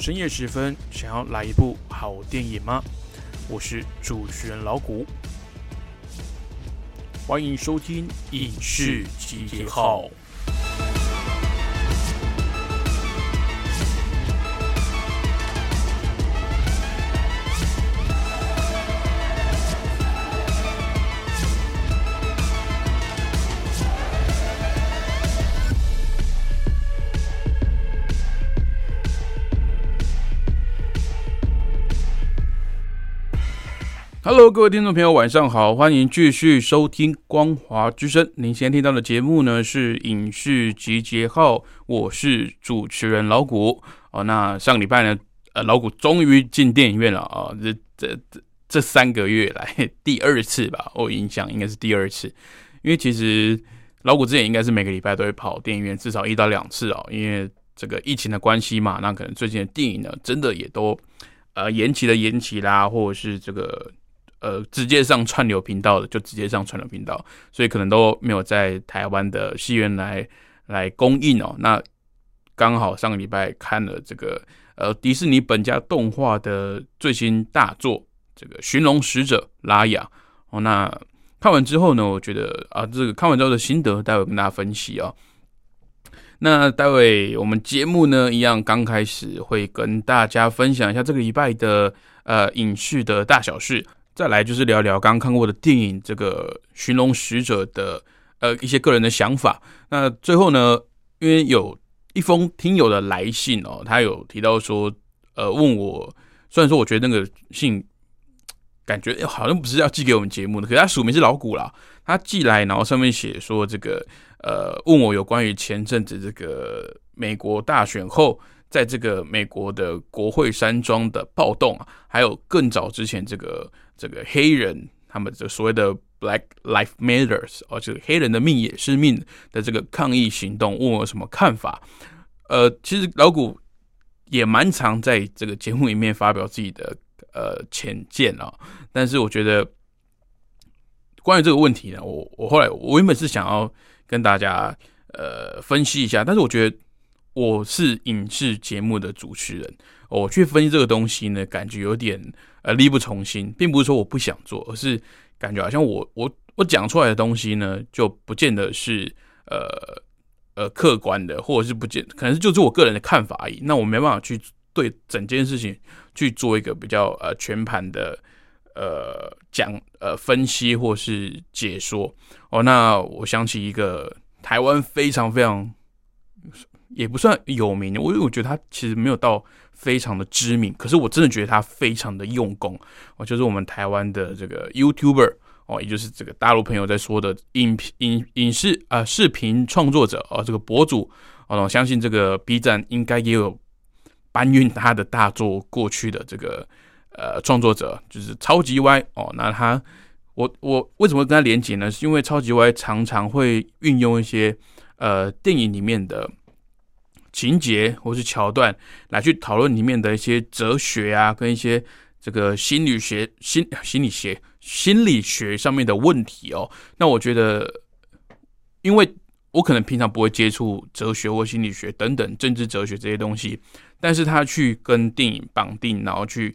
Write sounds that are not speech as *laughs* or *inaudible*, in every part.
深夜时分，想要来一部好电影吗？我是主持人老谷，欢迎收听《影视集结号》。Hello，各位听众朋友，晚上好，欢迎继续收听《光华之声》。您现在听到的节目呢是《影视集结号》，我是主持人老谷。哦，那上礼拜呢，呃，老谷终于进电影院了啊！这这这这三个月来 *laughs* 第二次吧，我印象应该是第二次。因为其实老谷之前应该是每个礼拜都会跑电影院，至少一到两次哦。因为这个疫情的关系嘛，那可能最近的电影呢，真的也都呃延期的延期啦，或者是这个。呃，直接上串流频道的就直接上串流频道，所以可能都没有在台湾的戏院来来公映哦。那刚好上个礼拜看了这个呃迪士尼本家动画的最新大作这个《寻龙使者拉雅》哦。那看完之后呢，我觉得啊，这个看完之后的心得，待会跟大家分析啊。那待会我们节目呢，一样刚开始会跟大家分享一下这个礼拜的呃影视的大小事。再来就是聊聊刚刚看过的电影《这个寻龙使者》的呃一些个人的想法。那最后呢，因为有一封听友的来信哦，他有提到说，呃，问我，虽然说我觉得那个信感觉好像不是要寄给我们节目的，可是他署名是老古啦，他寄来，然后上面写说这个呃，问我有关于前阵子这个美国大选后。在这个美国的国会山庄的暴动啊，还有更早之前这个这个黑人他们的所谓的 Black Life Matters，哦，就是黑人的命也是命的这个抗议行动，问我什么看法？呃，其实老古也蛮常在这个节目里面发表自己的呃浅见啊，但是我觉得关于这个问题呢，我我后来我原本是想要跟大家呃分析一下，但是我觉得。我是影视节目的主持人，我去分析这个东西呢，感觉有点呃力不从心，并不是说我不想做，而是感觉好像我我我讲出来的东西呢，就不见得是呃呃客观的，或者是不见可能是就是我个人的看法而已。那我没办法去对整件事情去做一个比较呃全盘的呃讲呃分析或是解说哦。那我想起一个台湾非常非常。也不算有名，我因为我觉得他其实没有到非常的知名，可是我真的觉得他非常的用功哦，就是我们台湾的这个 YouTuber 哦，也就是这个大陆朋友在说的影影影视啊视频创作者哦，这个博主哦，我相信这个 B 站应该也有搬运他的大作过去的这个呃创作者，就是超级 Y 哦，那他我我为什么跟他连接呢？是因为超级 Y 常常会运用一些呃电影里面的。情节或是桥段来去讨论里面的一些哲学啊，跟一些这个心理学、心心理学、心理学上面的问题哦。那我觉得，因为我可能平常不会接触哲学或心理学等等政治哲学这些东西，但是他去跟电影绑定，然后去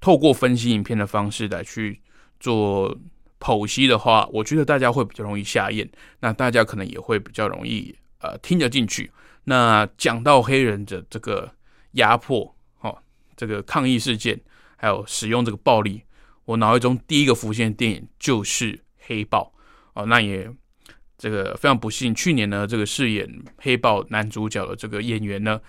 透过分析影片的方式来去做剖析的话，我觉得大家会比较容易下咽，那大家可能也会比较容易呃听得进去。那讲到黑人的这个压迫，哦，这个抗议事件，还有使用这个暴力，我脑海中第一个浮现的电影就是《黑豹》哦。那也这个非常不幸，去年呢，这个饰演黑豹男主角的这个演员呢，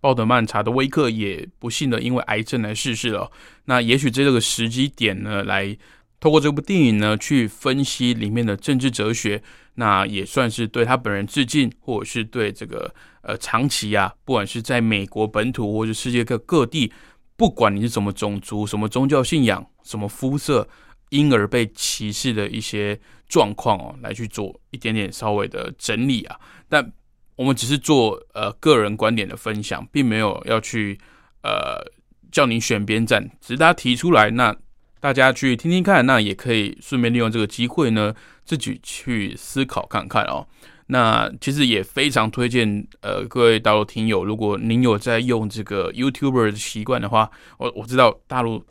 鲍德曼查德威克也不幸的因为癌症来逝世了。那也许在这个时机点呢，来透过这部电影呢，去分析里面的政治哲学，那也算是对他本人致敬，或者是对这个。呃，长期啊，不管是在美国本土或者世界各各地，不管你是什么种族、什么宗教信仰、什么肤色，因而被歧视的一些状况哦，来去做一点点稍微的整理啊。但我们只是做呃个人观点的分享，并没有要去呃叫你选边站，只是他提出来，那大家去听听看，那也可以顺便利用这个机会呢，自己去思考看看哦。那其实也非常推荐，呃，各位大陆听友，如果您有在用这个 YouTuber 的习惯的话，我我知道大陆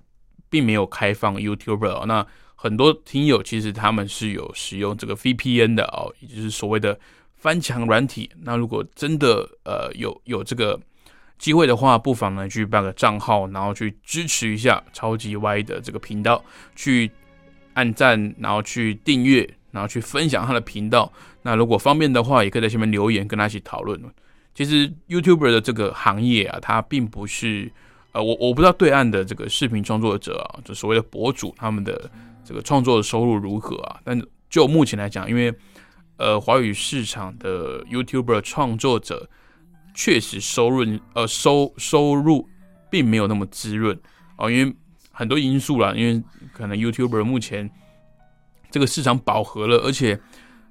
并没有开放 YouTuber，那很多听友其实他们是有使用这个 VPN 的哦，也就是所谓的翻墙软体。那如果真的呃有有这个机会的话，不妨呢去办个账号，然后去支持一下超级歪的这个频道，去按赞，然后去订阅。然后去分享他的频道。那如果方便的话，也可以在下面留言，跟他一起讨论。其实 YouTuber 的这个行业啊，它并不是呃，我我不知道对岸的这个视频创作者啊，就所谓的博主，他们的这个创作的收入如何啊？但就目前来讲，因为呃，华语市场的 YouTuber 创作者确实收入呃收收入并没有那么滋润哦，因为很多因素啦，因为可能 YouTuber 目前。这个市场饱和了，而且，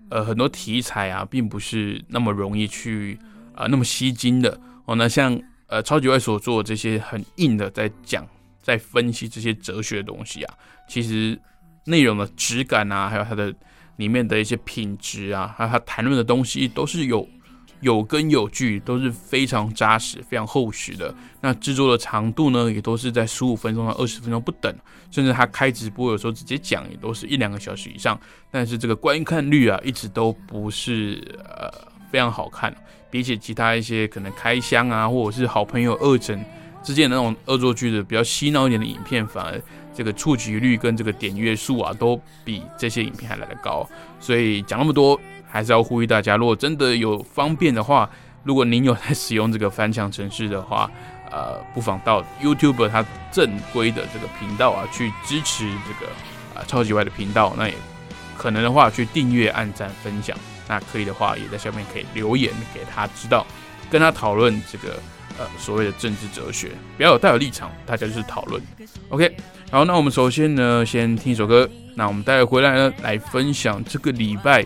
呃，很多题材啊，并不是那么容易去啊，那么吸睛的哦。那像呃，超级外所做这些很硬的，在讲、在分析这些哲学的东西啊，其实内容的质感啊，还有它的里面的一些品质啊，还有他谈论的东西，都是有。有根有据，都是非常扎实、非常厚实的。那制作的长度呢，也都是在十五分钟到二十分钟不等，甚至他开直播有时候直接讲，也都是一两个小时以上。但是这个观看率啊，一直都不是呃非常好看，比起其他一些可能开箱啊，或者是好朋友恶整之间的那种恶作剧的比较洗脑一点的影片，反而这个触及率跟这个点阅数啊，都比这些影片还来得高。所以讲那么多。还是要呼吁大家，如果真的有方便的话，如果您有在使用这个翻墙程式的话，*laughs* 呃，不妨到 YouTube 它正规的这个频道啊，去支持这个啊超级外的频道。那也可能的话，去订阅、按赞、分享。那可以的话，也在下面可以留言给他知道，跟他讨论这个呃所谓的政治哲学，不要有带有立场，大家就是讨论。OK，好，那我们首先呢，先听一首歌。那我们待会回来呢，来分享这个礼拜。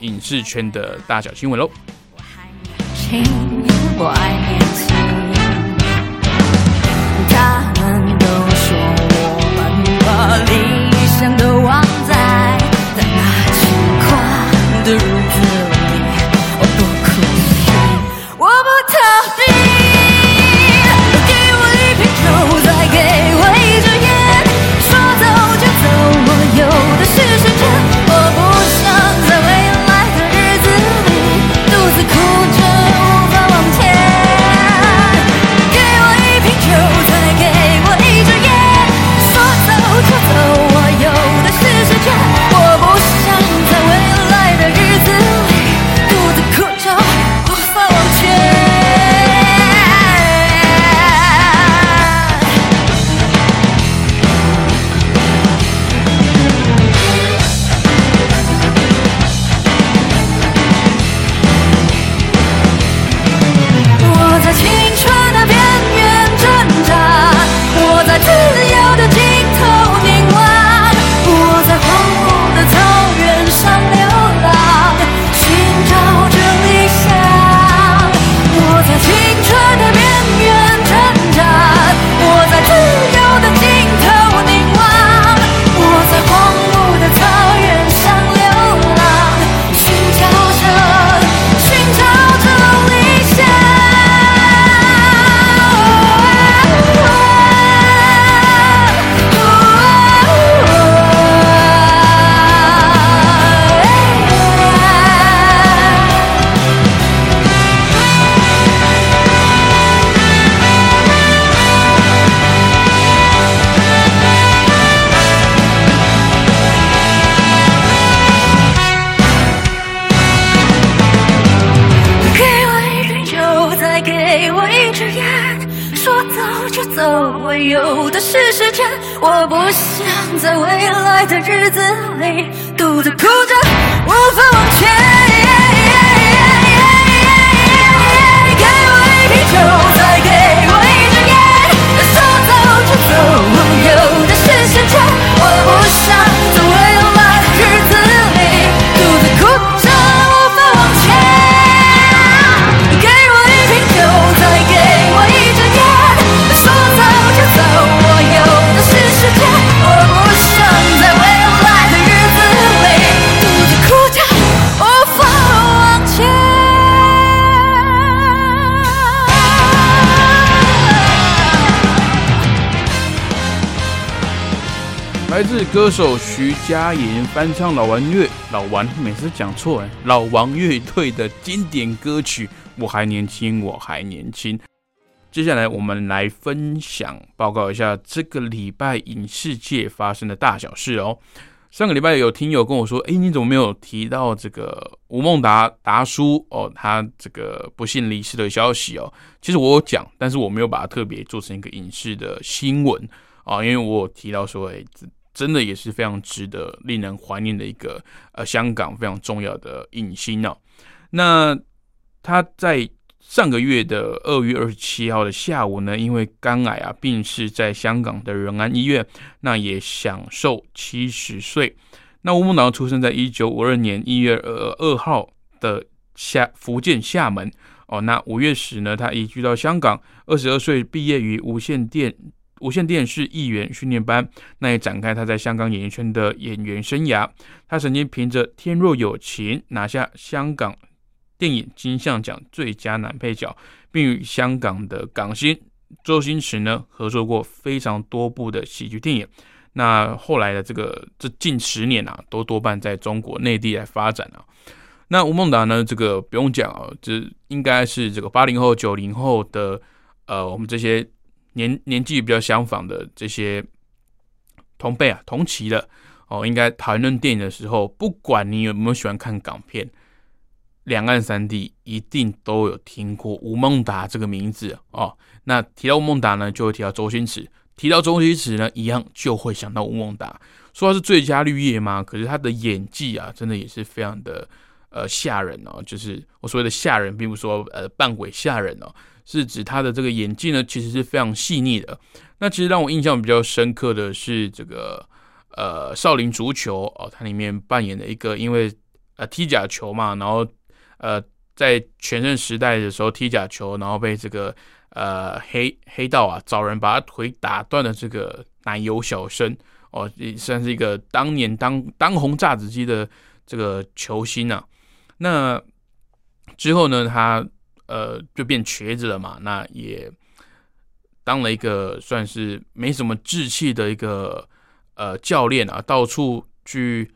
影视圈的大小新闻喽。他们都说我们把理想都忘在在那轻狂的日子里，我多可惜，我不逃避。歌手徐佳莹翻唱老王乐老王每次讲错哎，老王乐队的经典歌曲《我还年轻，我还年轻》。接下来我们来分享报告一下这个礼拜影视界发生的大小事哦。上个礼拜有听友跟我说：“哎，你怎么没有提到这个吴孟达达叔哦？他这个不幸离世的消息哦？其实我有讲，但是我没有把它特别做成一个影视的新闻啊，因为我有提到说，哎，真的也是非常值得、令人怀念的一个呃香港非常重要的影星哦。那他在。上个月的二月二十七号的下午呢，因为肝癌啊病逝在香港的仁安医院，那也享寿七十岁。那吴孟达出生在一九五二年一月二二号的厦福建厦门哦。那五月时呢，他移居到香港，二十二岁毕业于无线电无线电视艺员训练班，那也展开他在香港演艺圈的演员生涯。他曾经凭着《天若有情》拿下香港。电影金像奖最佳男配角，并与香港的港星周星驰呢合作过非常多部的喜剧电影。那后来的这个这近十年啊，都多半在中国内地来发展啊。那吴孟达呢，这个不用讲啊，这应该是这个八零后、九零后的呃，我们这些年年纪比较相仿的这些同辈啊、同期的哦，应该谈论电影的时候，不管你有没有喜欢看港片。两岸三地一定都有听过吴孟达这个名字哦。那提到吴孟达呢，就会提到周星驰；提到周星驰呢，一样就会想到吴孟达。说他是最佳绿叶吗？可是他的演技啊，真的也是非常的呃吓人哦。就是我所谓的吓人，并不是说呃扮鬼吓人哦，是指他的这个演技呢，其实是非常细腻的。那其实让我印象比较深刻的是这个呃少林足球哦，它里面扮演的一个因为呃踢假球嘛，然后。呃，在全盛时代的时候踢假球，然后被这个呃黑黑道啊找人把他腿打断的这个奶油小生哦，也算是一个当年当当红炸子鸡的这个球星啊。那之后呢，他呃就变瘸子了嘛，那也当了一个算是没什么志气的一个呃教练啊，到处去。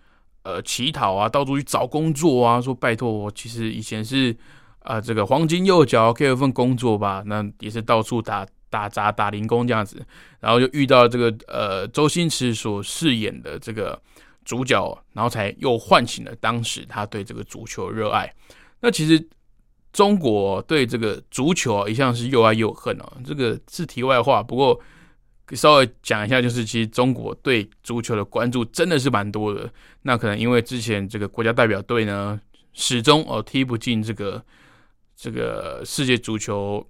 呃，乞讨啊，到处去找工作啊，说拜托我，其实以前是啊，这个黄金右脚，给我份工作吧。那也是到处打打杂、打零工这样子，然后就遇到这个呃，周星驰所饰演的这个主角，然后才又唤醒了当时他对这个足球热爱。那其实中国对这个足球一向是又爱又恨哦，这个是题外话。不过。稍微讲一下，就是其实中国对足球的关注真的是蛮多的。那可能因为之前这个国家代表队呢，始终哦踢不进这个这个世界足球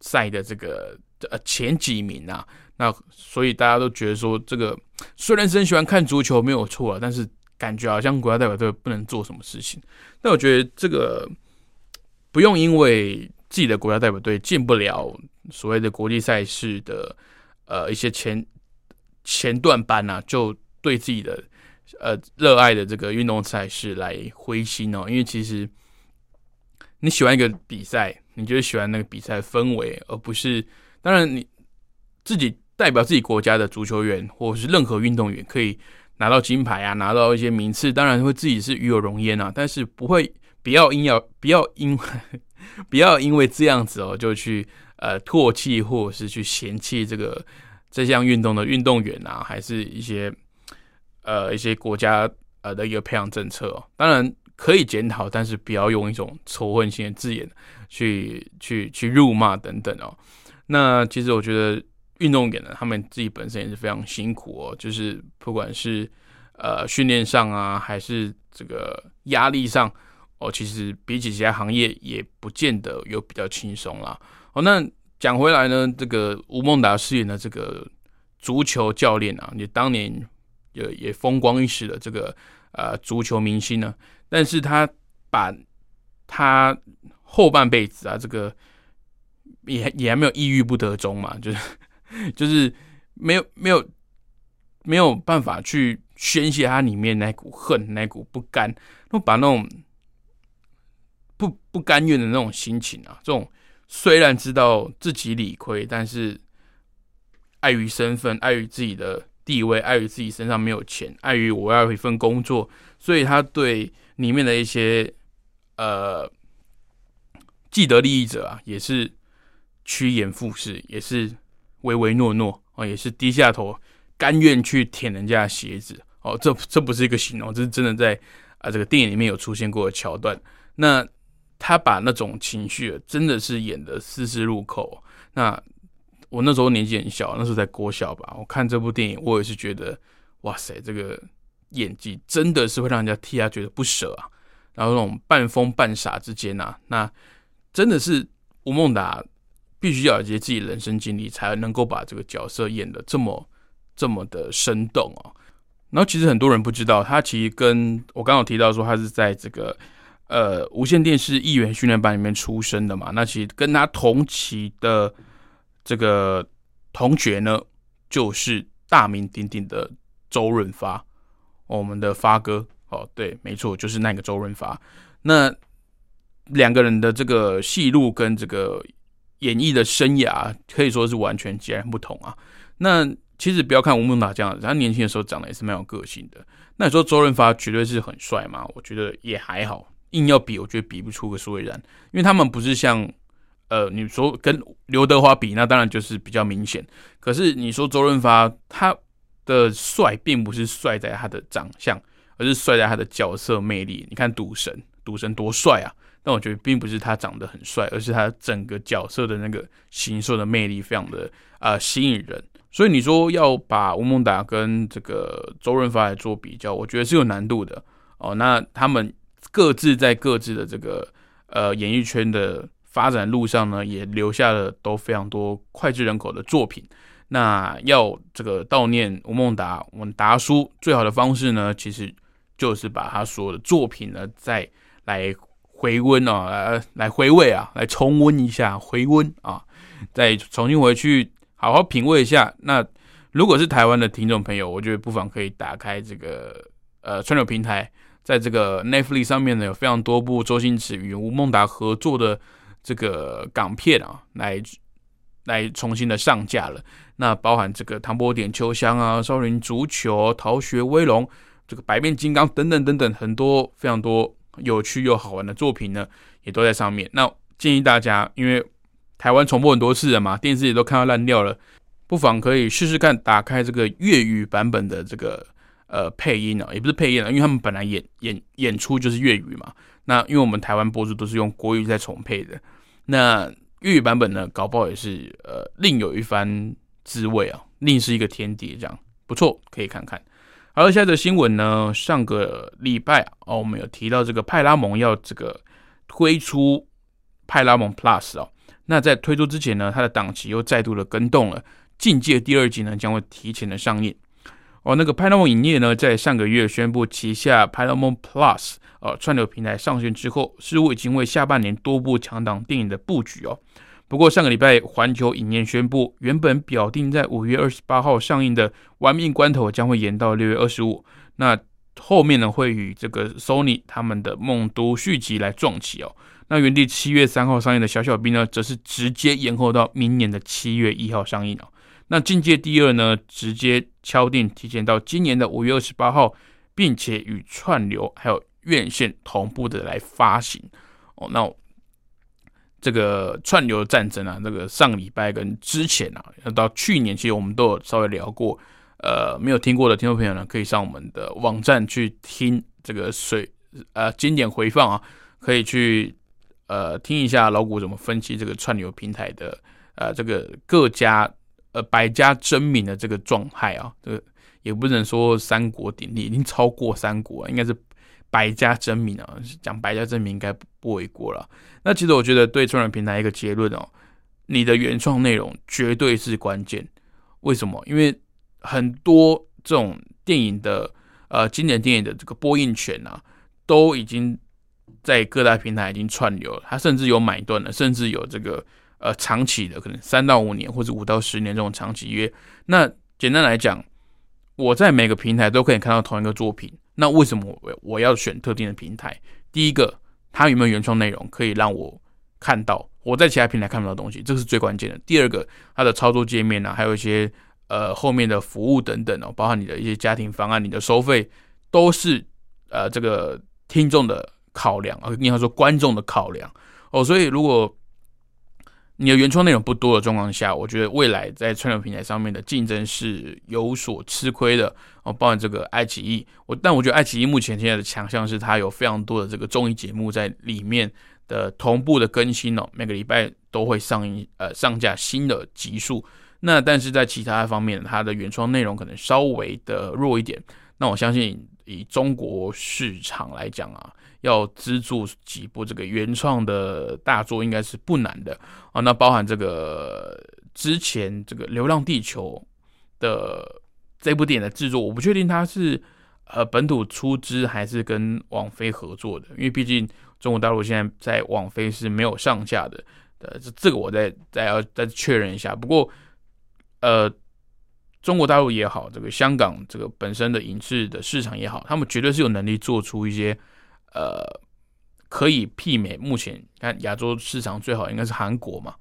赛的这个呃前几名啊，那所以大家都觉得说，这个虽然是很喜欢看足球没有错，但是感觉好像国家代表队不能做什么事情。那我觉得这个不用因为自己的国家代表队进不了所谓的国际赛事的。呃，一些前前段班呐，就对自己的呃热爱的这个运动赛事来灰心哦，因为其实你喜欢一个比赛，你就是喜欢那个比赛氛围，而不是当然你自己代表自己国家的足球员或者是任何运动员可以拿到金牌啊，拿到一些名次，当然会自己是与有荣焉啊，但是不会不要因要不要因为 *laughs* 不要因为这样子哦就去。呃，唾弃或者是去嫌弃这个这项运动的运动员啊，还是一些呃一些国家呃的一个培养政策哦。当然可以检讨，但是不要用一种仇恨性的字眼去去去辱骂等等哦。那其实我觉得运动员呢，他们自己本身也是非常辛苦哦，就是不管是呃训练上啊，还是这个压力上哦，其实比起其他行业也不见得有比较轻松啦。哦，那讲回来呢，这个吴孟达饰演的这个足球教练啊，也当年也也风光一时的这个呃足球明星呢，但是他把他后半辈子啊，这个也也还没有抑郁不得终嘛，就是就是没有没有没有办法去宣泄他里面那股恨、那股不甘，那把那种不不甘愿的那种心情啊，这种。虽然知道自己理亏，但是碍于身份、碍于自己的地位，碍于自己身上没有钱，碍于我要一份工作，所以他对里面的一些呃既得利益者啊，也是趋炎附势，也是唯唯诺诺啊，也是低下头，甘愿去舔人家的鞋子哦。这这不是一个形容，这是真的在啊这个电影里面有出现过的桥段。那他把那种情绪真的是演的丝丝入扣。那我那时候年纪很小，那时候在国小吧。我看这部电影，我也是觉得，哇塞，这个演技真的是会让人家替他觉得不舍啊。然后那种半疯半傻之间啊，那真的是吴孟达必须要有一些自己人生经历，才能够把这个角色演的这么这么的生动哦。然后其实很多人不知道，他其实跟我刚刚提到说，他是在这个。呃，无线电视议员训练班里面出身的嘛，那其实跟他同期的这个同学呢，就是大名鼎鼎的周润发，我们的发哥哦，对，没错，就是那个周润发。那两个人的这个戏路跟这个演艺的生涯可以说是完全截然不同啊。那其实不要看吴孟达这样子，他年轻的时候长得也是蛮有个性的。那你说周润发绝对是很帅吗？我觉得也还好。硬要比，我觉得比不出个所以然，因为他们不是像，呃，你说跟刘德华比，那当然就是比较明显。可是你说周润发，他的帅并不是帅在他的长相，而是帅在他的角色魅力。你看赌神，赌神多帅啊！但我觉得并不是他长得很帅，而是他整个角色的那个形塑的魅力非常的啊吸引人。所以你说要把吴孟达跟这个周润发来做比较，我觉得是有难度的哦。那他们。各自在各自的这个呃演艺圈的发展路上呢，也留下了都非常多脍炙人口的作品。那要这个悼念吴孟达，我们达叔最好的方式呢，其实就是把他所有的作品呢，再来回温啊，*laughs* 来来回味啊，来重温一下，回温啊，再重新回去好好品味一下。那如果是台湾的听众朋友，我觉得不妨可以打开这个呃串流平台。在这个 Netflix 上面呢，有非常多部周星驰与吴孟达合作的这个港片啊，来来重新的上架了。那包含这个《唐伯点秋香》啊，《少林足球》《逃学威龙》这个《百变金刚》等等等等，很多非常多有趣又好玩的作品呢，也都在上面。那建议大家，因为台湾重播很多次了嘛，电视也都看到烂掉了，不妨可以试试看，打开这个粤语版本的这个。呃，配音啊，也不是配音啊，因为他们本来演演演出就是粤语嘛。那因为我们台湾播出都是用国语在重配的，那粤语版本呢，搞不好也是呃另有一番滋味啊，另是一个天地，这样不错，可以看看。好，现在的新闻呢，上个礼拜哦，我们有提到这个派拉蒙要这个推出派拉蒙 Plus 哦，那在推出之前呢，它的档期又再度的跟动了，《境界》第二集呢将会提前的上映。哦，那个派拉蒙影业呢，在上个月宣布旗下派拉蒙 Plus 呃串流平台上线之后，似乎已经为下半年多部强档电影的布局哦。不过上个礼拜，环球影业宣布，原本表定在五月二十八号上映的《玩命关头》将会延到六月二十五。那后面呢，会与这个 Sony 他们的《梦都》续集来撞起哦。那原地七月三号上映的《小小兵》呢，则是直接延后到明年的七月一号上映哦。那《境界》第二呢，直接敲定提前到今年的五月二十八号，并且与串流还有院线同步的来发行哦。那这个串流战争啊，这个上礼拜跟之前啊，到去年其实我们都有稍微聊过。呃，没有听过的听众朋友呢，可以上我们的网站去听这个水呃经典回放啊，可以去呃听一下老谷怎么分析这个串流平台的呃这个各家。呃，百家争鸣的这个状态啊，这个也不能说三国鼎立，已经超过三国，应该是百家争鸣啊。讲百家争鸣应该不为过了。那其实我觉得对中人平台一个结论哦，你的原创内容绝对是关键。为什么？因为很多这种电影的呃经典电影的这个播映权啊，都已经在各大平台已经串流了，它甚至有买断了，甚至有这个。呃，长期的可能三到五年或者五到十年这种长期约。那简单来讲，我在每个平台都可以看到同一个作品。那为什么我我要选特定的平台？第一个，它有没有原创内容可以让我看到我在其他平台看不到东西，这是最关键的。第二个，它的操作界面呢，还有一些呃后面的服务等等哦，包含你的一些家庭方案，你的收费都是呃这个听众的考量啊，应该说观众的考量哦。所以如果你的原创内容不多的状况下，我觉得未来在串流平台上面的竞争是有所吃亏的哦。包含这个爱奇艺，我但我觉得爱奇艺目前现在的强项是它有非常多的这个综艺节目在里面的同步的更新哦，每个礼拜都会上映呃上架新的集数。那但是在其他方面，它的原创内容可能稍微的弱一点。那我相信以中国市场来讲啊。要资助几部这个原创的大作，应该是不难的啊。那包含这个之前这个《流浪地球》的这部电影的制作，我不确定它是呃本土出资还是跟网飞合作的，因为毕竟中国大陆现在在网飞是没有上架的。呃，这这个我再再要再确认一下。不过，呃，中国大陆也好，这个香港这个本身的影视的市场也好，他们绝对是有能力做出一些。呃，可以媲美目前看亚洲市场最好应该是韩国嘛，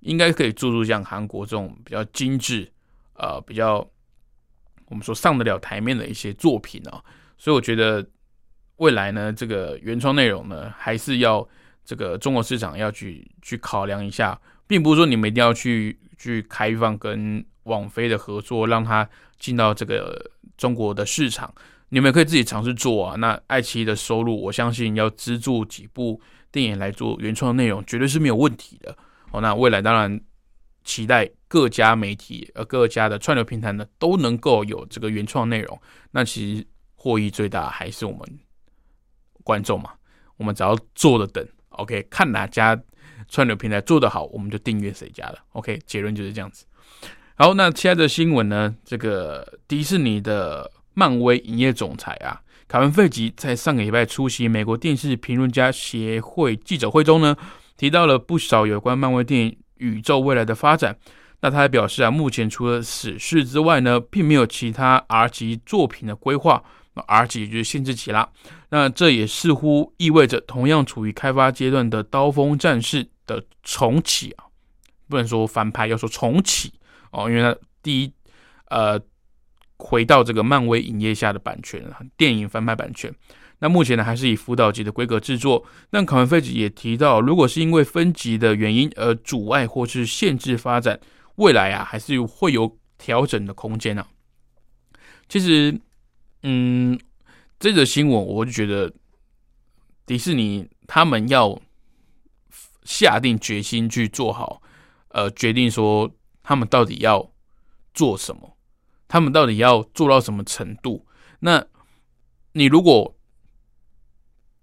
应该可以做出像韩国这种比较精致，呃，比较我们说上得了台面的一些作品啊。所以我觉得未来呢，这个原创内容呢，还是要这个中国市场要去去考量一下，并不是说你们一定要去去开放跟网飞的合作，让它进到这个中国的市场。你们可以自己尝试做啊。那爱奇艺的收入，我相信要资助几部电影来做原创内容，绝对是没有问题的。哦，那未来当然期待各家媒体呃各家的串流平台呢都能够有这个原创内容。那其实获益最大还是我们观众嘛。我们只要坐着等，OK，看哪家串流平台做得好，我们就订阅谁家的。OK，结论就是这样子。好，那其他的新闻呢？这个迪士尼的。漫威营业总裁啊，凯文·费吉在上个礼拜出席美国电视评论家协会记者会中呢，提到了不少有关漫威电影宇宙未来的发展。那他还表示啊，目前除了死侍之外呢，并没有其他 R 级作品的规划。那 R 级就是限制级啦。那这也似乎意味着同样处于开发阶段的《刀锋战士》的重启啊，不能说翻拍，要说重启哦，因为它第一呃。回到这个漫威影业下的版权电影翻拍版权，那目前呢还是以辅导级的规格制作。但考文费吉也提到，如果是因为分级的原因而阻碍或是限制发展，未来啊还是会有调整的空间啊。其实，嗯，这个新闻我就觉得迪士尼他们要下定决心去做好，呃，决定说他们到底要做什么。他们到底要做到什么程度？那你如果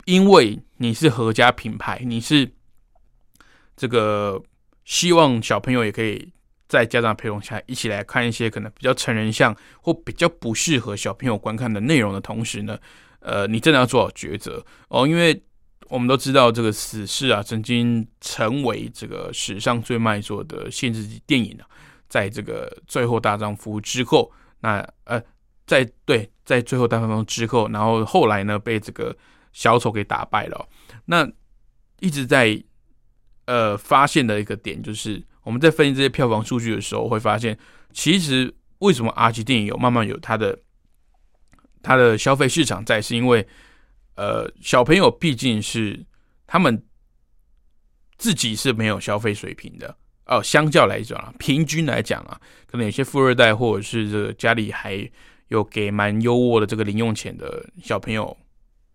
因为你是合家品牌，你是这个希望小朋友也可以在家长陪同下一起来看一些可能比较成人向或比较不适合小朋友观看的内容的同时呢，呃，你真的要做好抉择哦，因为我们都知道这个死侍啊，曾经成为这个史上最卖座的限制级电影啊。在这个最后大丈夫之后，那呃，在对，在最后大丈夫之后，然后后来呢，被这个小丑给打败了。那一直在呃发现的一个点，就是我们在分析这些票房数据的时候，会发现，其实为什么 R 级电影有慢慢有它的它的消费市场在，是因为呃小朋友毕竟是他们自己是没有消费水平的。哦，相较来讲啊，平均来讲啊，可能有些富二代或者是这个家里还有给蛮优渥的这个零用钱的小朋友，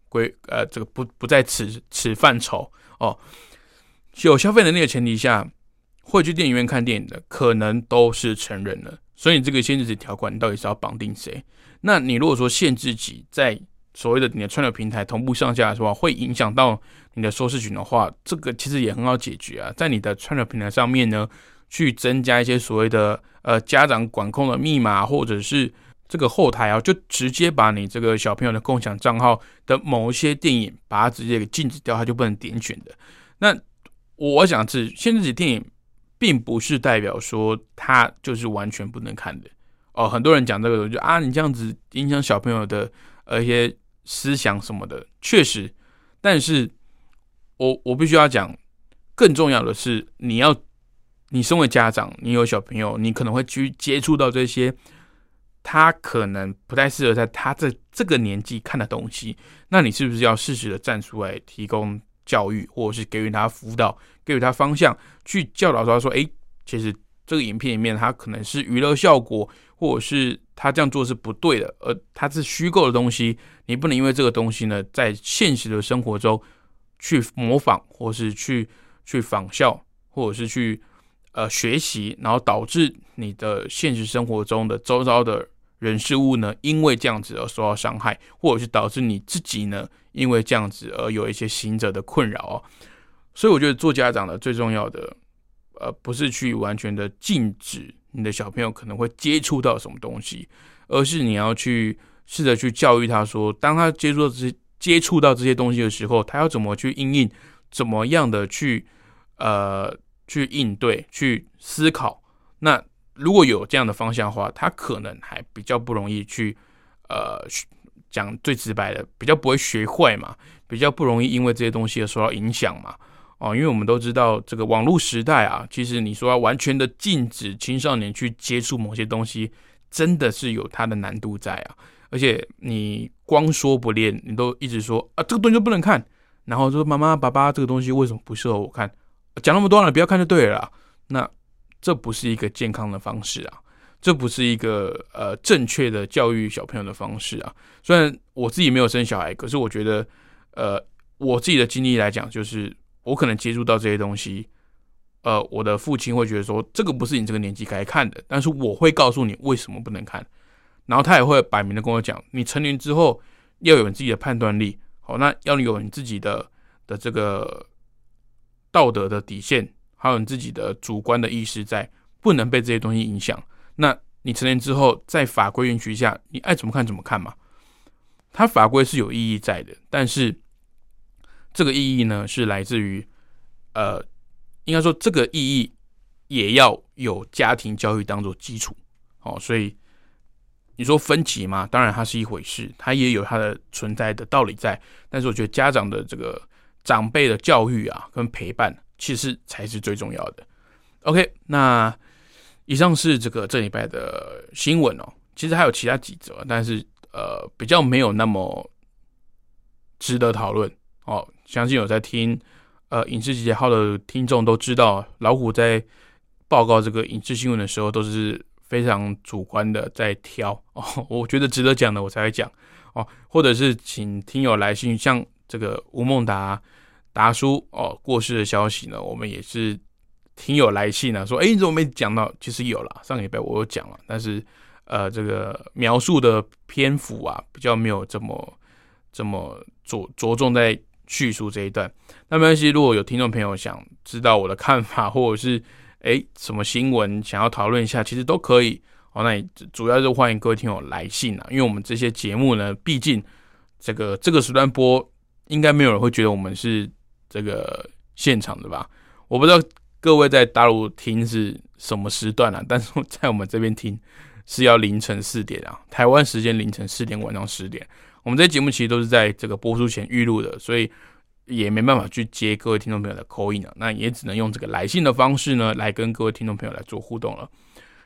归呃这个不不在此此范畴哦。有消费能力的前提下，会去电影院看电影的可能都是成人了。所以这个限制级条款你到底是要绑定谁？那你如果说限制级在所谓的你的串流平台同步上架的话，会影响到你的收视群的话，这个其实也很好解决啊，在你的串流平台上面呢，去增加一些所谓的呃家长管控的密码，或者是这个后台啊，就直接把你这个小朋友的共享账号的某一些电影，把它直接给禁止掉，它就不能点选的。那我想是限制级电影，并不是代表说它就是完全不能看的哦。很多人讲这个，就啊，你这样子影响小朋友的呃一些。思想什么的确实，但是我我必须要讲，更重要的是你要你身为家长，你有小朋友，你可能会去接触到这些，他可能不太适合在他这这个年纪看的东西，那你是不是要适时的站出来提供教育，或者是给予他辅导，给予他方向，去教导他说，诶，其实这个影片里面他可能是娱乐效果，或者是他这样做是不对的，而它是虚构的东西，你不能因为这个东西呢，在现实的生活中去模仿，或是去去仿效，或者是去呃学习，然后导致你的现实生活中的周遭的人事物呢，因为这样子而受到伤害，或者是导致你自己呢，因为这样子而有一些行者的困扰哦。所以我觉得做家长的最重要的，呃，不是去完全的禁止你的小朋友可能会接触到什么东西，而是你要去试着去教育他说，当他接触到这些接触到这些东西的时候，他要怎么去应应，怎么样的去呃去应对、去思考。那如果有这样的方向的话，他可能还比较不容易去呃讲最直白的，比较不会学坏嘛，比较不容易因为这些东西而受到影响嘛。哦，因为我们都知道这个网络时代啊，其实你说要完全的禁止青少年去接触某些东西，真的是有它的难度在啊。而且你光说不练，你都一直说啊这个东西就不能看，然后说妈妈爸爸这个东西为什么不适合我看？讲那么多了，不要看就对了。那这不是一个健康的方式啊，这不是一个呃正确的教育小朋友的方式啊。虽然我自己没有生小孩，可是我觉得呃我自己的经历来讲，就是我可能接触到这些东西，呃，我的父亲会觉得说这个不是你这个年纪该看的，但是我会告诉你为什么不能看。然后他也会摆明的跟我讲，你成年之后要有你自己的判断力，好，那要有你自己的的这个道德的底线，还有你自己的主观的意识在，不能被这些东西影响。那你成年之后，在法规允许下，你爱怎么看怎么看嘛。它法规是有意义在的，但是这个意义呢，是来自于呃，应该说这个意义也要有家庭教育当做基础，哦，所以。你说分级嘛？当然它是一回事，它也有它的存在的道理在。但是我觉得家长的这个长辈的教育啊，跟陪伴，其实才是最重要的。OK，那以上是这个这礼拜的新闻哦。其实还有其他几则，但是呃比较没有那么值得讨论哦。相信有在听呃影视集结号的听众都知道，老虎在报告这个影视新闻的时候都是。非常主观的在挑哦，我觉得值得讲的我才会讲哦，或者是请听友来信，像这个吴孟达达叔哦过世的消息呢，我们也是听友来信呢，说哎你怎么没讲到？其实有了，上个礼拜我有讲了，但是呃这个描述的篇幅啊比较没有这么这么着着重在叙述这一段。那没关系，如果有听众朋友想知道我的看法，或者是。哎，什么新闻想要讨论一下，其实都可以哦。那主要是欢迎各位听友来信啊，因为我们这些节目呢，毕竟这个这个时段播，应该没有人会觉得我们是这个现场的吧？我不知道各位在大陆听是什么时段啊，但是在我们这边听是要凌晨四点啊，台湾时间凌晨四点，晚上十点。我们这些节目其实都是在这个播出前预录的，所以。也没办法去接各位听众朋友的口音了，那也只能用这个来信的方式呢，来跟各位听众朋友来做互动了。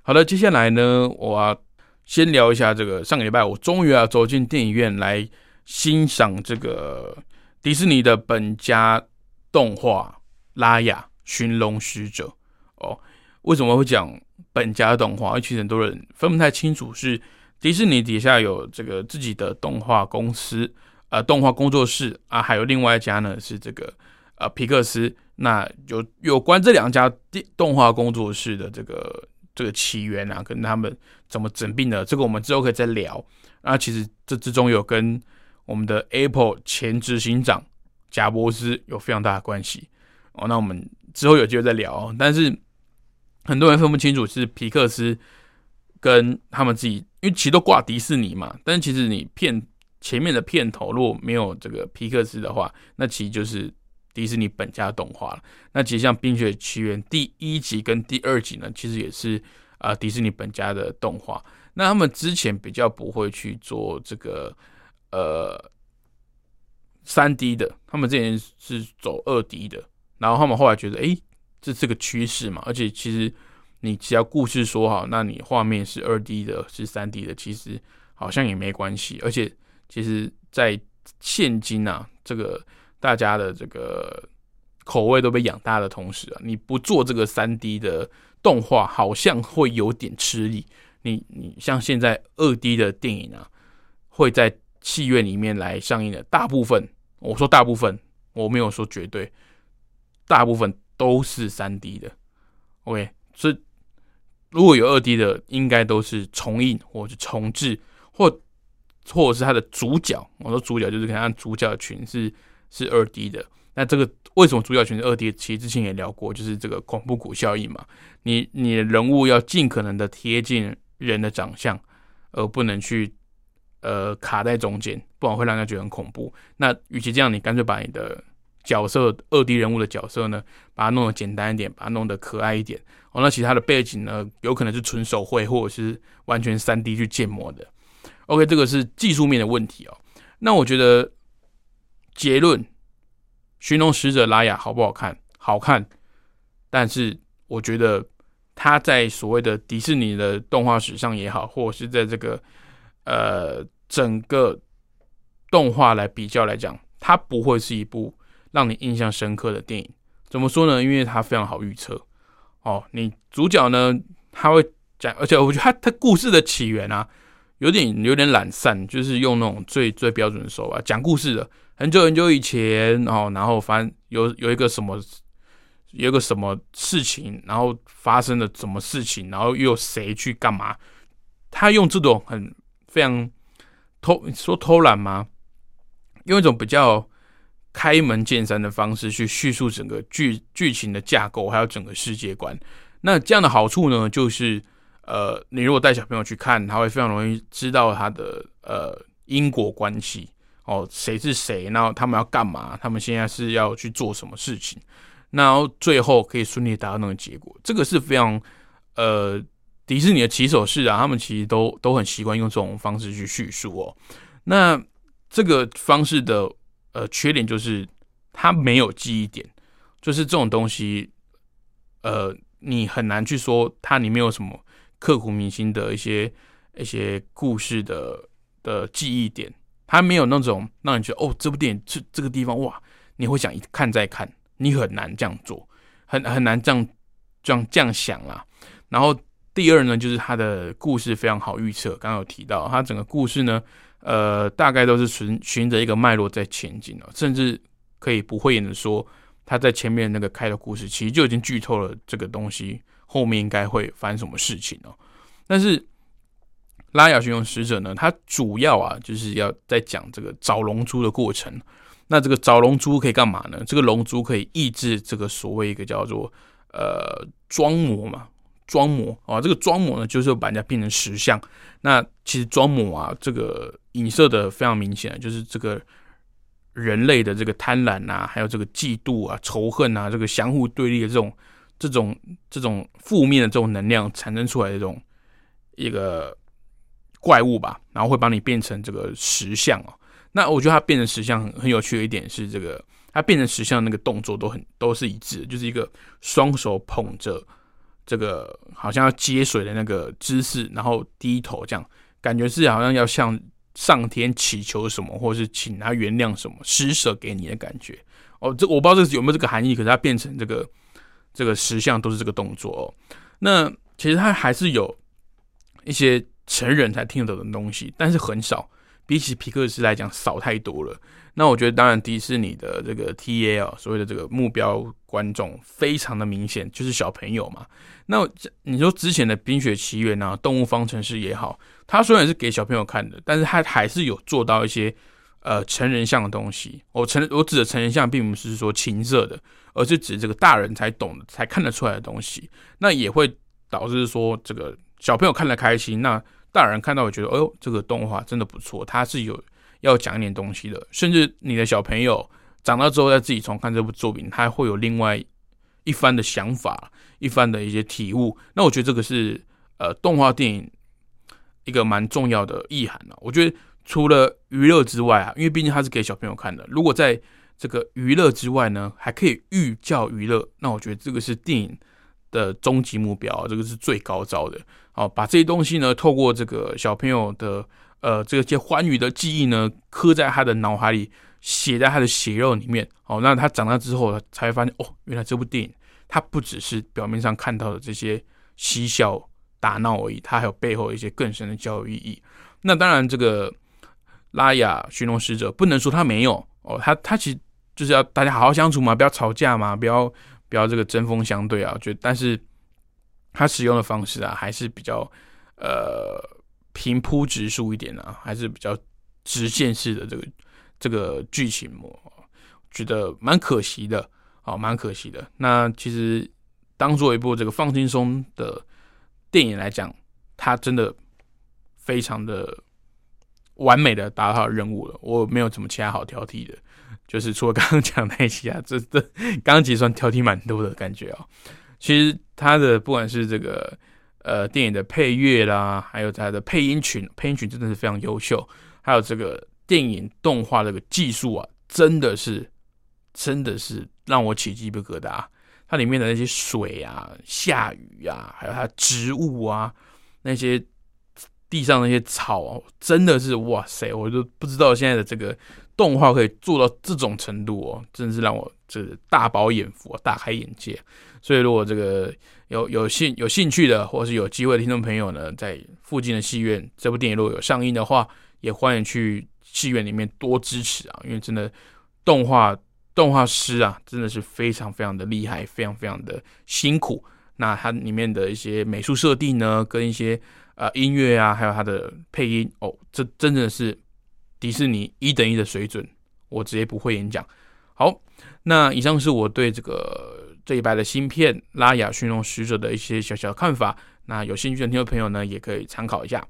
好的，接下来呢，我要先聊一下这个上个礼拜我终于要走进电影院来欣赏这个迪士尼的本家动画《拉雅寻龙使者》哦。为什么会讲本家动画？其实很多人分不太清楚，是迪士尼底下有这个自己的动画公司。呃，动画工作室啊，还有另外一家呢，是这个呃皮克斯。那有有关这两家电动画工作室的这个这个起源啊，跟他们怎么整并的，这个我们之后可以再聊。那其实这之中有跟我们的 Apple 前执行长贾伯斯有非常大的关系哦。那我们之后有机会再聊。但是很多人分不清楚是皮克斯跟他们自己，因为其实都挂迪士尼嘛。但是其实你片。前面的片头如果没有这个皮克斯的话，那其实就是迪士尼本家动画了。那其实像《冰雪奇缘》第一集跟第二集呢，其实也是啊迪士尼本家的动画。那他们之前比较不会去做这个呃三 D 的，他们之前是走二 D 的。然后他们后来觉得，哎，这是个趋势嘛。而且其实你只要故事说好，那你画面是二 D 的，是三 D 的，其实好像也没关系。而且其实，在现今啊，这个大家的这个口味都被养大的同时啊，你不做这个三 D 的动画，好像会有点吃力。你你像现在二 D 的电影啊，会在戏院里面来上映的，大部分我说大部分，我没有说绝对，大部分都是三 D 的。OK，所以如果有二 D 的，应该都是重映或者重置，或者是它的主角。我说主角就是看主角群是是二 D 的。那这个为什么主角群是二 D？其实之前也聊过，就是这个恐怖谷效应嘛。你你的人物要尽可能的贴近。人的长相，而不能去呃卡在中间，不然会让人家觉得很恐怖。那与其这样，你干脆把你的角色二 D 人物的角色呢，把它弄得简单一点，把它弄得可爱一点。哦，那其他的背景呢，有可能是纯手绘，或者是完全三 D 去建模的。OK，这个是技术面的问题哦。那我觉得结论，《寻龙使者》拉雅好不好看？好看，但是我觉得。它在所谓的迪士尼的动画史上也好，或者是在这个呃整个动画来比较来讲，它不会是一部让你印象深刻的电影。怎么说呢？因为它非常好预测哦。你主角呢，他会讲，而且我觉得他他故事的起源啊，有点有点懒散，就是用那种最最标准的手法讲故事的。很久很久以前哦，然后反正有有一个什么。有一个什么事情，然后发生了什么事情，然后又有谁去干嘛？他用这种很非常偷说偷懒吗？用一种比较开门见山的方式去叙述整个剧剧情的架构，还有整个世界观。那这样的好处呢，就是呃，你如果带小朋友去看，他会非常容易知道他的呃因果关系哦，谁是谁，然后他们要干嘛，他们现在是要去做什么事情。然后最后可以顺利达到那个结果，这个是非常呃迪士尼的起手式啊，他们其实都都很习惯用这种方式去叙述哦。那这个方式的呃缺点就是它没有记忆点，就是这种东西呃你很难去说它里面有什么刻骨铭心的一些一些故事的的记忆点，它没有那种让你觉得哦这部电影这这个地方哇你会想一看再看。你很难这样做，很很难这样这样这样想啊。然后第二呢，就是他的故事非常好预测。刚刚有提到，他整个故事呢，呃，大概都是循循着一个脉络在前进哦，甚至可以不会演的说，他在前面那个开的故事，其实就已经剧透了这个东西后面应该会发生什么事情哦。但是拉雅寻龙使者呢，它主要啊，就是要在讲这个找龙珠的过程。那这个找龙珠可以干嘛呢？这个龙珠可以抑制这个所谓一个叫做呃装模嘛，装模啊，这个装模呢就是把人家变成石像。那其实装模啊，这个影射的非常明显，就是这个人类的这个贪婪啊，还有这个嫉妒啊、仇恨啊，这个相互对立的这种这种这种负面的这种能量产生出来的这种一个怪物吧，然后会把你变成这个石像哦。那我觉得它变成石像很很有趣的一点是，这个它变成石像那个动作都很都是一致，就是一个双手捧着这个好像要接水的那个姿势，然后低头这样，感觉是好像要向上天祈求什么，或者是请他原谅什么，施舍给你的感觉。哦，这我不知道这是有没有这个含义，可是它变成这个这个石像都是这个动作哦。那其实它还是有一些成人才听得懂的东西，但是很少。比起皮克斯来讲少太多了。那我觉得，当然迪士尼的这个 T A 啊，所谓的这个目标观众非常的明显，就是小朋友嘛。那你说之前的《冰雪奇缘》啊，《动物方程式》也好，它虽然是给小朋友看的，但是它还是有做到一些呃成人像的东西。我成我指的成人像，并不是说情色的，而是指这个大人才懂的、才看得出来的东西。那也会导致说，这个小朋友看得开心，那。大人看到，我觉得，哎呦，这个动画真的不错，它是有要讲一点东西的。甚至你的小朋友长大之后再自己重看这部作品，他会有另外一番的想法，一番的一些体悟。那我觉得这个是呃动画电影一个蛮重要的意涵了。我觉得除了娱乐之外啊，因为毕竟它是给小朋友看的，如果在这个娱乐之外呢，还可以寓教于乐。那我觉得这个是电影的终极目标，这个是最高招的。好，把这些东西呢，透过这个小朋友的呃这些欢愉的记忆呢，刻在他的脑海里，写在他的血肉里面。好，那他长大之后才会发现，哦，原来这部电影它不只是表面上看到的这些嬉笑打闹而已，它还有背后一些更深的教育意义。那当然，这个拉雅寻龙使者不能说他没有哦，他他其实就是要大家好好相处嘛，不要吵架嘛，不要不要这个针锋相对啊。我觉得，但是他使用的方式啊，还是比较呃平铺直述一点啊，还是比较直线式的这个这个剧情，我觉得蛮可惜的，哦，蛮可惜的。那其实当做一部这个放轻松的电影来讲，它真的。非常的完美的达到任务了，我没有什么其他好挑剔的，就是除了刚刚讲那些啊，*laughs* 这这刚刚其实算挑剔蛮多的感觉啊。其实他的不管是这个呃电影的配乐啦，还有他的配音群，配音群真的是非常优秀，还有这个电影动画这个技术啊，真的是真的是让我起鸡皮疙瘩。它里面的那些水啊、下雨啊，还有它植物啊那些。地上那些草真的是哇塞，我都不知道现在的这个动画可以做到这种程度哦，真的是让我这大饱眼福，大开眼界。所以如果这个有有兴有兴趣的，或是有机会的听众朋友呢，在附近的戏院，这部电影如果有上映的话，也欢迎去戏院里面多支持啊，因为真的动画动画师啊，真的是非常非常的厉害，非常非常的辛苦。那它里面的一些美术设定呢，跟一些呃，音乐啊，还有它的配音哦，这真的是迪士尼一等一的水准。我直接不会演讲。好，那以上是我对这个这一拜的新片《拉雅驯龙使者》的一些小小的看法。那有兴趣的听众朋友呢，也可以参考一下。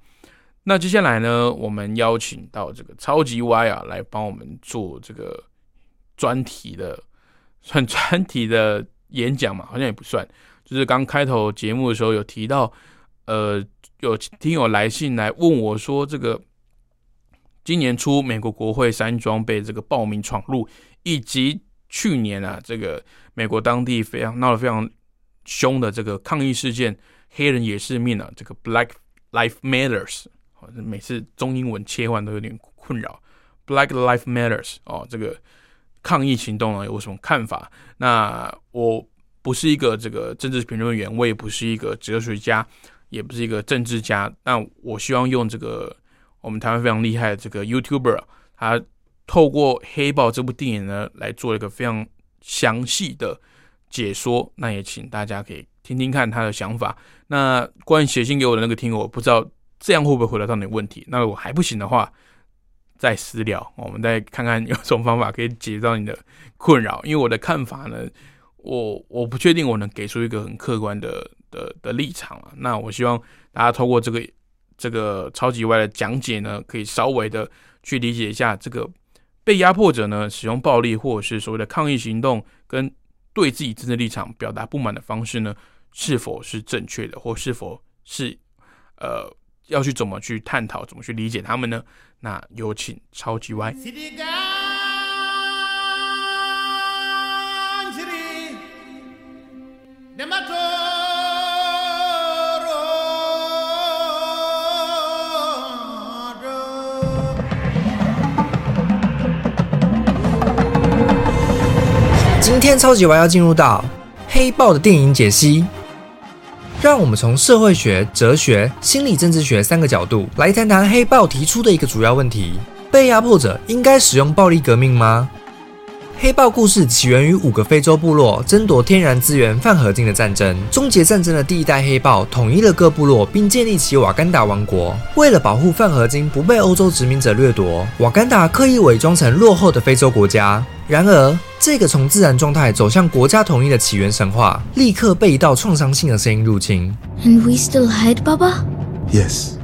那接下来呢，我们邀请到这个超级 Y 啊，来帮我们做这个专题的，算专题的演讲嘛？好像也不算，就是刚开头节目的时候有提到，呃。有听友来信来问我说：“这个今年初美国国会山庄被这个暴民闯入，以及去年啊，这个美国当地非常闹得非常凶的这个抗议事件，黑人也是命啊，这个 Black Life Matters，每次中英文切换都有点困扰。Black Life Matters 哦，这个抗议行动呢有什么看法？那我不是一个这个政治评论员，我也不是一个哲学家。”也不是一个政治家，那我希望用这个我们台湾非常厉害的这个 YouTuber，他透过《黑豹》这部电影呢，来做一个非常详细的解说。那也请大家可以听听看他的想法。那关于写信给我的那个听友，我不知道这样会不会回答到你的问题。那如果还不行的话，再私聊，我们再看看有什么方法可以解决到你的困扰。因为我的看法呢，我我不确定我能给出一个很客观的。的的立场了，那我希望大家透过这个这个超级外的讲解呢，可以稍微的去理解一下这个被压迫者呢使用暴力或者是所谓的抗议行动，跟对自己真正立场表达不满的方式呢，是否是正确的，或是否是呃要去怎么去探讨，怎么去理解他们呢？那有请超级外。今天超级玩要进入到黑豹的电影解析，让我们从社会学、哲学、心理政治学三个角度来谈谈黑豹提出的一个主要问题：被压迫者应该使用暴力革命吗？黑豹故事起源于五个非洲部落争夺天然资源泛合金的战争。终结战争的第一代黑豹统一了各部落，并建立起瓦干达王国。为了保护泛合金不被欧洲殖民者掠夺，瓦干达刻意伪装成落后的非洲国家。然而，这个从自然状态走向国家统一的起源神话，立刻被一道创伤性的声音入侵。And we still hide, Baba? Yes.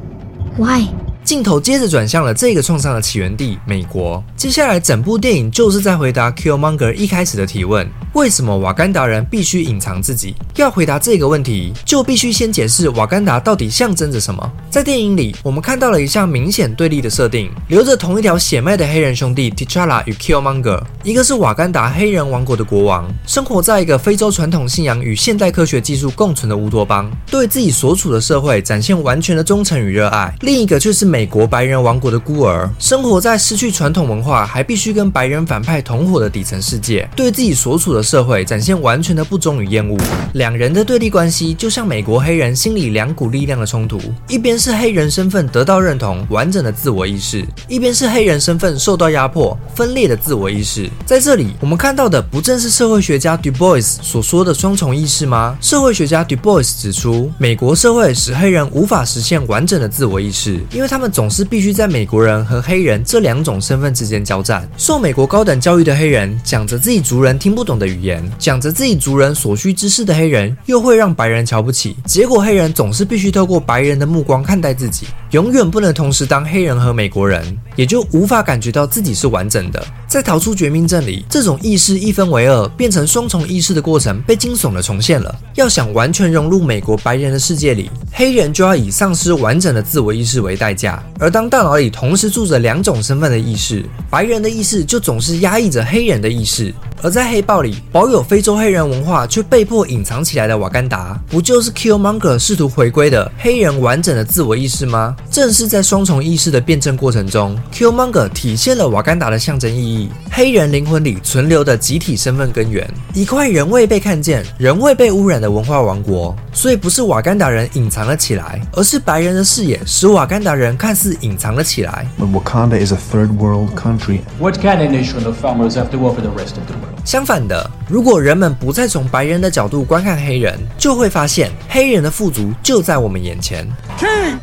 Why? 镜头接着转向了这个创伤的起源地——美国。接下来，整部电影就是在回答 Killmonger 一开始的提问：为什么瓦干达人必须隐藏自己？要回答这个问题，就必须先解释瓦干达到底象征着什么。在电影里，我们看到了一项明显对立的设定：流着同一条血脉的黑人兄弟 T'Challa 与 Killmonger，一个是瓦干达黑人王国的国王，生活在一个非洲传统信仰与现代科学技术共存的乌托邦，对自己所处的社会展现完全的忠诚与热爱；另一个却是美美国白人王国的孤儿，生活在失去传统文化还必须跟白人反派同伙的底层世界，对自己所处的社会展现完全的不忠与厌恶。两人的对立关系，就像美国黑人心里两股力量的冲突：一边是黑人身份得到认同、完整的自我意识，一边是黑人身份受到压迫、分裂的自我意识。在这里，我们看到的不正是社会学家 Du Bois 所说的双重意识吗？社会学家 Du Bois 指出，美国社会使黑人无法实现完整的自我意识，因为他们总是必须在美国人和黑人这两种身份之间交战。受美国高等教育的黑人讲着自己族人听不懂的语言，讲着自己族人所需知识的黑人，又会让白人瞧不起。结果，黑人总是必须透过白人的目光看待自己，永远不能同时当黑人和美国人，也就无法感觉到自己是完整的。在逃出绝命镇里，这种意识一分为二，变成双重意识的过程被惊悚的重现了。要想完全融入美国白人的世界里，黑人就要以丧失完整的自我意识为代价。而当大脑里同时住着两种身份的意识，白人的意识就总是压抑着黑人的意识。而在黑豹里，保有非洲黑人文化却被迫隐藏起来的瓦干达，不就是 Killmonger 试图回归的黑人完整的自我意识吗？正是在双重意识的辩证过程中，Killmonger 体现了瓦干达的象征意义。黑人灵魂里存留的集体身份根源，一块仍未被看见、仍未被污染的文化王国。所以不是瓦干达人隐藏了起来，而是白人的视野使瓦干达人看似隐藏了起来。But Wakanda is a third world country. What can a nation of farmers have to offer the rest of the world? 相反的，如果人们不再从白人的角度观看黑人，就会发现黑人的富足就在我们眼前。King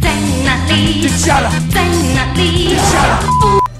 在哪里在哪里.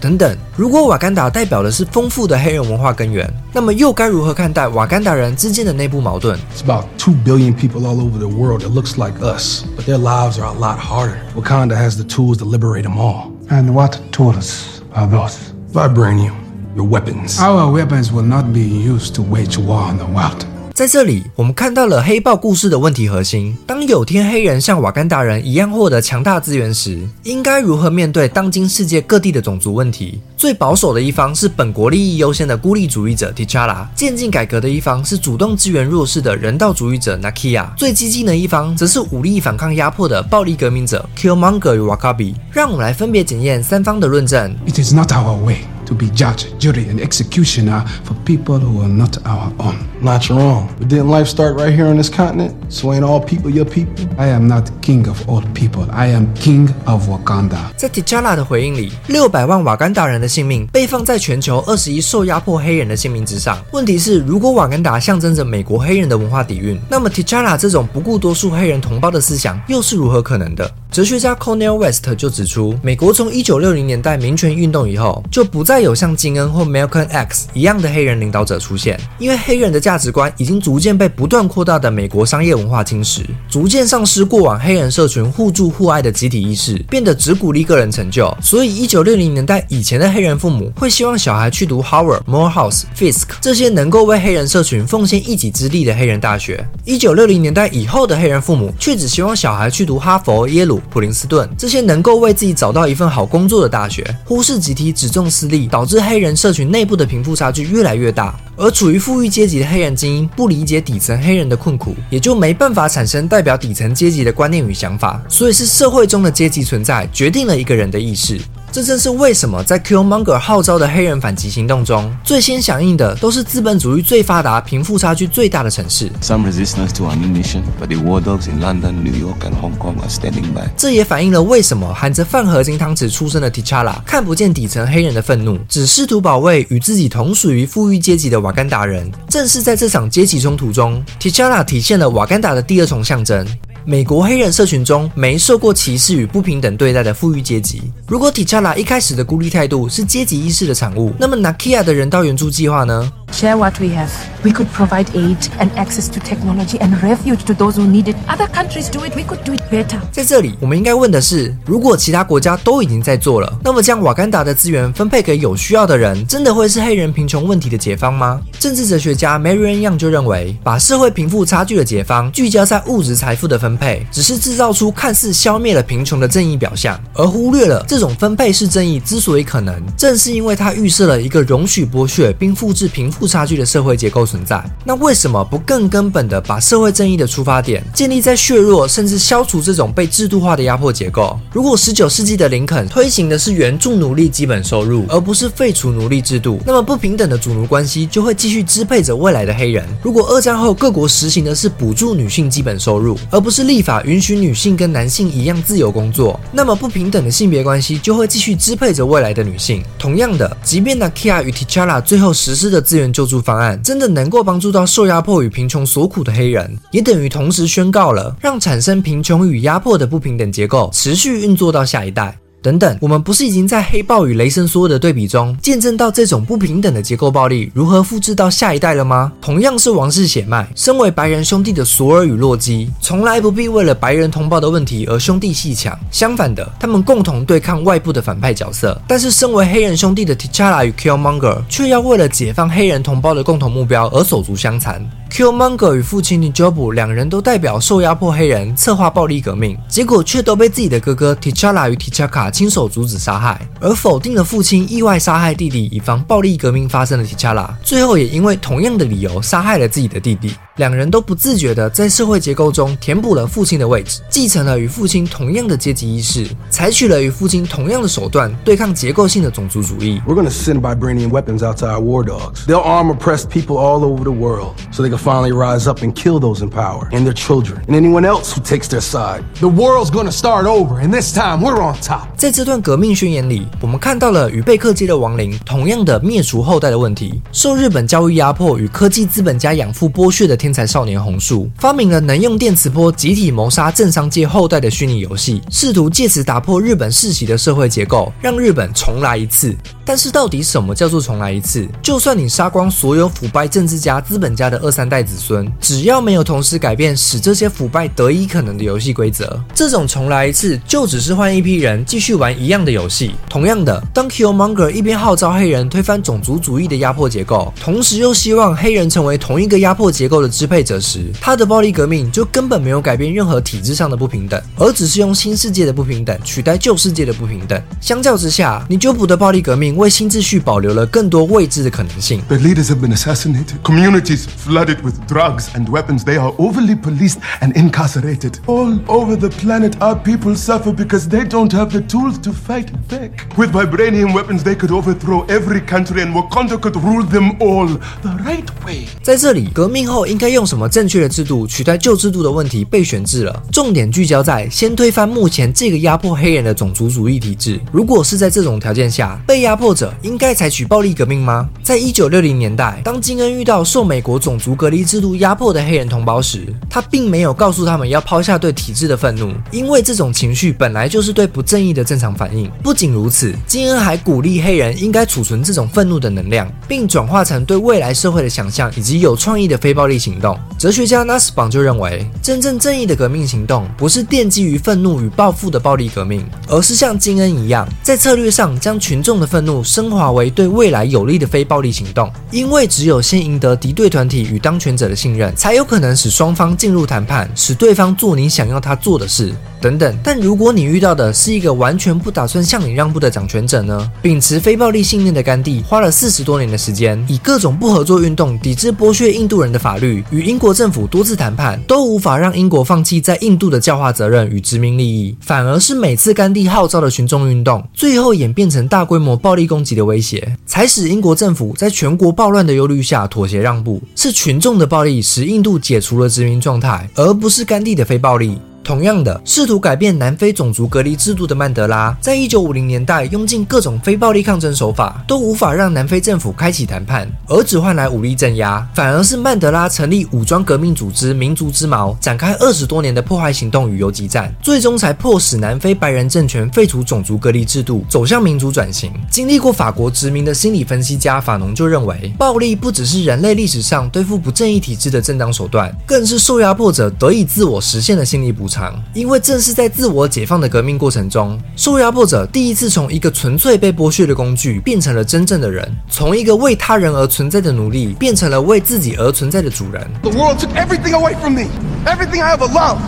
等等，如果瓦干达代表的是丰富的黑人文化根源，那么又该如何看待瓦干达人之间的内部矛盾？ It's about 2 billion people all over the world that looks like us, but their lives are a lot harder. Wakanda has the tools to liberate them all. And what tools are those? Vibranium, your weapons. Our weapons will not be used to wage war on the world. 在这里，我们看到了黑豹故事的问题核心。当有天黑人像瓦干达人一样获得强大资源时，应该如何面对当今世界各地的种族问题？最保守的一方是本国利益优先的孤立主义者 T'Challa，渐进改革的一方是主动支援弱势的人道主义者 Nakia，最激进的一方则是武力反抗压迫的暴力革命者 Killmonger 与 Wakabi。让我们来分别检验三方的论证。It is not our way to be judge, jury, and executioner for people who are not our own. Not wrong. But didn't life start right here on this continent? So ain't all people your people? I am not king of all people. I am king of Wakanda. 在 T'Challa 的回应里，六百万瓦干达人的性命被放在全球二十一受压迫黑人的性命之上。问题是，如果瓦干达象征着美国黑人的文化底蕴，那么 T'Challa 这种不顾多数黑人同胞的思想又是如何可能的？哲学家 Cornel West 就指出，美国从一九六零年代民权运动以后，就不再有像金恩或 Malcolm X 一样的黑人领导者出现，因为黑人的价价值观已经逐渐被不断扩大的美国商业文化侵蚀，逐渐丧失过往黑人社群互助互爱的集体意识，变得只鼓励个人成就。所以，一九六零年代以前的黑人父母会希望小孩去读 Howard、Morehouse、Fisk 这些能够为黑人社群奉献一己之力的黑人大学。一九六零年代以后的黑人父母却只希望小孩去读哈佛、耶鲁、普林斯顿这些能够为自己找到一份好工作的大学，忽视集体只重私利，导致黑人社群内部的贫富差距越来越大。而处于富裕阶级的黑人精英不理解底层黑人的困苦，也就没办法产生代表底层阶级的观念与想法。所以是社会中的阶级存在决定了一个人的意识。这正是为什么在 Killmonger 号召的黑人反击行动中，最先响应的都是资本主义最发达、贫富差距最大的城市。Some resistance to our mission, but the war dogs in London, New York, and Hong Kong are standing by. 这也反映了为什么含着饭盒金汤匙出生的 T'Challa 看不见底层黑人的愤怒，只试图保卫与自己同属于富裕阶级的瓦干达人。正是在这场阶级冲突中，T'Challa 体现了瓦干达的第二重象征。美国黑人社群中没受过歧视与不平等对待的富裕阶级。如果 T'Challa 一开始的孤立态度是阶级意识的产物，那么 Nakia 的人道援助计划呢？share what we have. We could provide aid and access to technology and refuge to those who need it. Other countries do it, we could do it better. 在这里，我们应该问的是：如果其他国家都已经在做了，那么将瓦干达的资源分配给有需要的人，真的会是黑人贫穷问题的解方吗？政治哲学家 Marian Young 就认为，把社会贫富差距的解方聚焦在物质财富的分配，只是制造出看似消灭了贫穷的正义表象，而忽略了这种分配式正义之所以可能，正是因为它预设了一个容许剥削并复制贫富差距的社会结构存在。那为什么不更根本的把社会正义的出发点建立在削弱甚至消除这种被制度化的压迫结构？如果十九世纪的林肯推行的是援助奴隶基本收入，而不是废除奴隶制度，那么不平等的主奴关系就会继续支配着未来的黑人。如果二战后各国实行的是补助女性基本收入，而不是立法允许女性跟男性一样自由工作，那么不平等的性别关系就会继续支配着未来的女性。同样的，即便 Nakia 与 T'Challa 最后实施的资源救助方案真的能够帮助到受压迫与贫穷所苦的黑人，也等于同时宣告了让产生贫穷与压迫的不平等结构持续运作到下一代。等等，我们不是已经在黑豹与雷神索尔的对比中见证到这种不平等的结构暴力如何复制到下一代了吗？同样是王室血脉，身为白人兄弟的索尔与洛基，从来不必为了白人同胞的问题而兄弟戏强。相反的，他们共同对抗外部的反派角色。但是，身为黑人兄弟的 T'Challa 与 Killmonger 却要为了解放黑人同胞的共同目标而手足相残。Killmonger 与父亲 N'Jobu 两人都代表受压迫黑人策划暴力革命，结果却都被自己的哥哥 T'Challa 与 T'Chaka 亲手阻止杀害，而否定了父亲意外杀害弟弟以防暴力革命发生的 T'Challa，最后也因为同样的理由杀害了自己的弟弟。两人都不自觉地在社会结构中填补了父亲的位置，继承了与父亲同样的阶级意识，采取了与父亲同样的手段对抗结构性的种族主义。We're gonna send vibranium weapons out to our war dogs. They'll arm oppressed people all over the world so they can finally rise up and kill those in power and their children and anyone else who takes their side. The world's gonna start over, and this time we're on top. 在这段革命宣言里，我们看到了与贝克街的亡灵同样的灭除后代的问题。受日本教育压迫与科技资本家养父剥削的天才少年红树，发明了能用电磁波集体谋杀政商界后代的虚拟游戏，试图借此打破日本世袭的社会结构，让日本重来一次。但是，到底什么叫做重来一次？就算你杀光所有腐败政治家、资本家的二三代子孙，只要没有同时改变使这些腐败得以可能的游戏规则，这种重来一次就只是换一批人继续玩一样的游戏。同样的，当 Killmonger 一边号召黑人推翻种族主义的压迫结构，同时又希望黑人成为同一个压迫结构的支配者时，他的暴力革命就根本没有改变任何体制上的不平等，而只是用新世界的不平等取代旧世界的不平等。相较之下，你纠捕的暴力革命 为新秩序保留了更多未知的可能性。 Their leaders have been assassinated. Communities flooded with drugs and weapons. They are overly policed and incarcerated. All over the planet, our people suffer because they don't have the tools to fight back. With vibranium weapons, they could overthrow every country and Wakanda could rule them all the right way. 在这里，革命后应该用什么正确的制度取代旧制度的问题被选制了，重点聚焦在先推翻目前这个压迫黑人的种族主义体制。如果是在这种条件下，被压迫 者应该采取暴力革命吗？在一九六零年代，当金恩遇到受美国种族隔离制度压迫的黑人同胞时，他并没有告诉他们要抛下对体制的愤怒，因为这种情绪本来就是对不正义的正常反应。不仅如此，金恩还鼓励黑人应该储存这种愤怒的能量，并转化成对未来社会的想象以及有创意的非暴力行动。哲学家 Nussbaum 就认为，真正正义的革命行动不是奠基于愤怒与报复的暴力革命，而是像金恩一样，在策略上将群众的愤怒升华为对未来有利的非暴力行动。因为只有先赢得敌对团体与当权者的信任，才有可能使双方进入谈判，使对方做你想要他做的事。等等，但如果你遇到的是一个完全不打算向你让步的掌权者呢？秉持非暴力信念的甘地花了四十多年的时间，以各种不合作运动抵制剥削印度人的法律，与英国政府多次谈判，都无法让英国放弃在印度的教化责任与殖民利益，反而是每次甘地号召的群众运动，最后演变成大规模暴力攻击的威胁，才使英国政府在全国暴乱的忧虑下妥协让步。是群众的暴力使印度解除了殖民状态，而不是甘地的非暴力。同样的，试图改变南非种族隔离制度的曼德拉，在一九五零年代用尽各种非暴力抗争手法，都无法让南非政府开启谈判，而只换来武力镇压。反而是曼德拉成立武装革命组织民族之矛，展开二十多年的破坏行动与游击战，最终才迫使南非白人政权废除种族隔离制度，走向民主转型。经历过法国殖民的心理分析家法农就认为，暴力不只是人类历史上对付不正义体制的正当手段，更是受压迫者得以自我实现的心理补偿。因为正是在自我解放的革命过程中，受压迫者第一次从一个纯粹被剥削的工具，变成了真正的人，从一个为他人而存在的奴隶，变成了为自己而存在的主人。The world took everything away from me, everything I ever loved.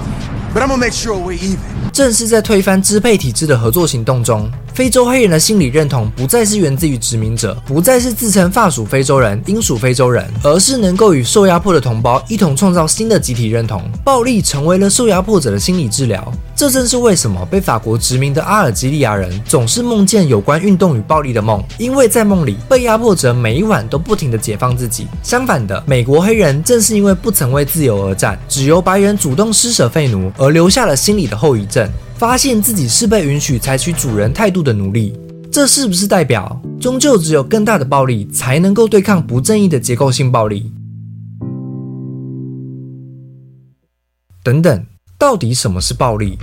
But I'm gonna make sure we're even. 正是在推翻支配体制的合作行动中，非洲黑人的心理认同不再是源自于殖民者，不再是自称法属非洲人、英属非洲人，而是能够与受压迫的同胞一同创造新的集体认同。暴力成为了受压迫者的心理治疗。这正是为什么被法国殖民的阿尔及利亚人总是梦见有关运动与暴力的梦，因为在梦里，被压迫者每一晚都不停地解放自己。相反的，美国黑人正是因为不曾为自由而战，只由白人主动施舍废奴，而留下了心理的后遗症。发现自己是被允许采取主人态度的奴隶，这是不是代表终究只有更大的暴力才能够对抗不正义的结构性暴力？等等，到底什么是暴力？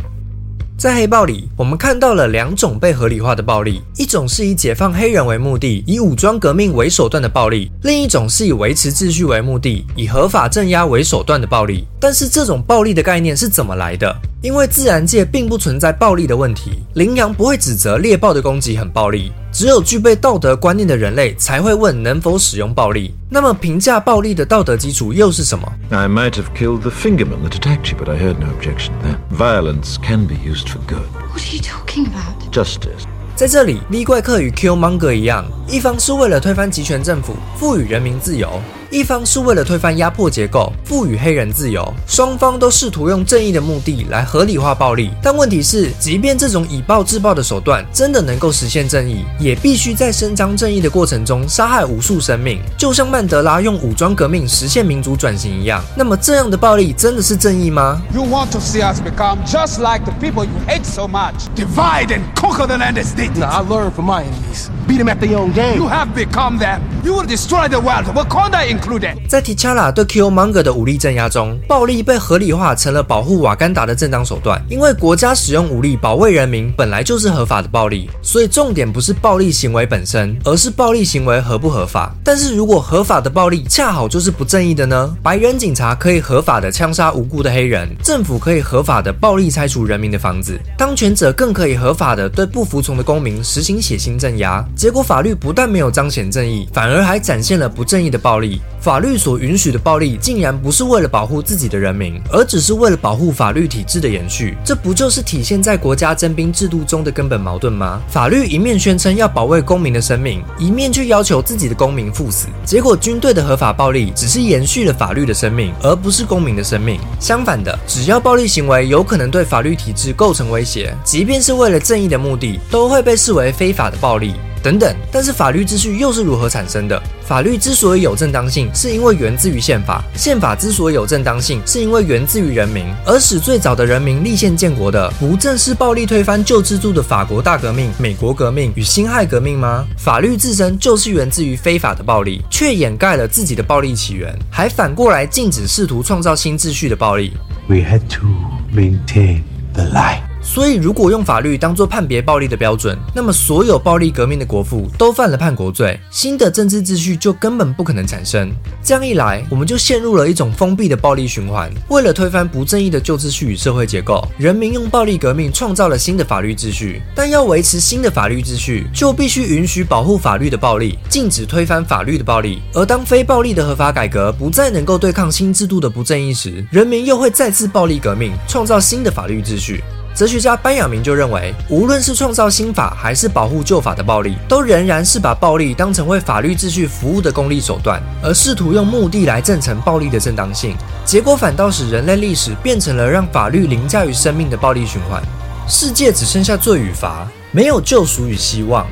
在黑豹里，我们看到了两种被合理化的暴力，一种是以解放黑人为目的，以武装革命为手段的暴力；另一种是以维持秩序为目的，以合法镇压为手段的暴力。但是，这种暴力的概念是怎么来的？因为自然界并不存在暴力的问题，羚羊不会指责猎豹的攻击很暴力，只有具备道德观念的人类才会问能否使用暴力。那么，评价暴力的道德基础又是什么？I might have killed the fingerman that attacked you, but I heard no objection there. Violence can be used for good. What are you talking about? Justice. 在这里，利怪客与 Killmonger 一样，一方是为了推翻集权政府，赋予人民自由；一方是为了推翻压迫结构，赋予黑人自由。双方都试图用正义的目的来合理化暴力，但问题是，即便这种以暴制暴的手段真的能够实现正义，也必须在伸张正义的过程中杀害无数生命，就像曼德拉用武装革命实现民主转型一样。那么，这样的暴力真的是正义吗？You want to see us become just like the people you hate so much. Divide and conquer the land as they did. Now, I learned from my enemies. Beat them at their own game. You have become them. You will destroy the world, Wakanda included. 在 T'Challa 对 Killmonger 的武力镇压中，暴力被合理化成了保护瓦干达的正当手段。因为国家使用武力保卫人民本来就是合法的暴力，所以重点不是暴力行为本身，而是暴力行为合不合法。但是如果合法的暴力恰好就是不正义的呢？白人警察可以合法的枪杀无辜的黑人，政府可以合法的暴力拆除人民的房子，当权者更可以合法的对不服从的公民实行血腥镇压。结果法律不但没有彰显正义，反而还展现了不正义的暴力。法律所允许的暴力，竟然不是为了保护自己的人民，而只是为了保护法律体制的延续。这不就是体现在国家征兵制度中的根本矛盾吗？法律一面宣称要保卫公民的生命，一面却要求自己的公民赴死。结果军队的合法暴力只是延续了法律的生命，而不是公民的生命。相反的，只要暴力行为有可能对法律体制构成威胁，即便是为了正义的目的，都会被视为非法的暴力。等等，但是法律秩序又是如何产生的？法律之所以有正当性，是因为源自于宪法；宪法之所以有正当性，是因为源自于人民。而使最早的人民立宪建国的，不正是暴力推翻旧制度的法国大革命、美国革命与辛亥革命吗？法律自身就是源自于非法的暴力，却掩盖了自己的暴力起源，还反过来禁止试图创造新秩序的暴力。We had to maintain the lie. 所以，如果用法律当做判别暴力的标准，那么所有暴力革命的国父都犯了叛国罪，新的政治秩序就根本不可能产生。这样一来，我们就陷入了一种封闭的暴力循环。为了推翻不正义的旧秩序与社会结构，人民用暴力革命创造了新的法律秩序。但要维持新的法律秩序，就必须允许保护法律的暴力，禁止推翻法律的暴力。而当非暴力的合法改革不再能够对抗新制度的不正义时，人民又会再次暴力革命，创造新的法律秩序。哲学家班亚明就认为，无论是创造新法还是保护旧法的暴力，都仍然是把暴力当成为法律秩序服务的功利手段，而试图用目的来证成暴力的正当性，结果反倒使人类历史变成了让法律凌驾于生命的暴力循环。世界只剩下罪与罚，没有救赎与希望。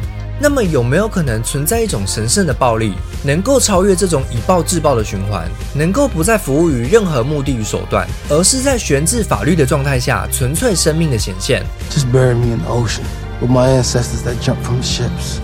那么有没有可能存在一种神圣的暴力，能够超越这种以暴制暴的循环，能够不再服务于任何目的与手段，而是在悬置法律的状态下，纯粹生命的显现？Just bury me in the ocean with my ancestors that jumped from ships,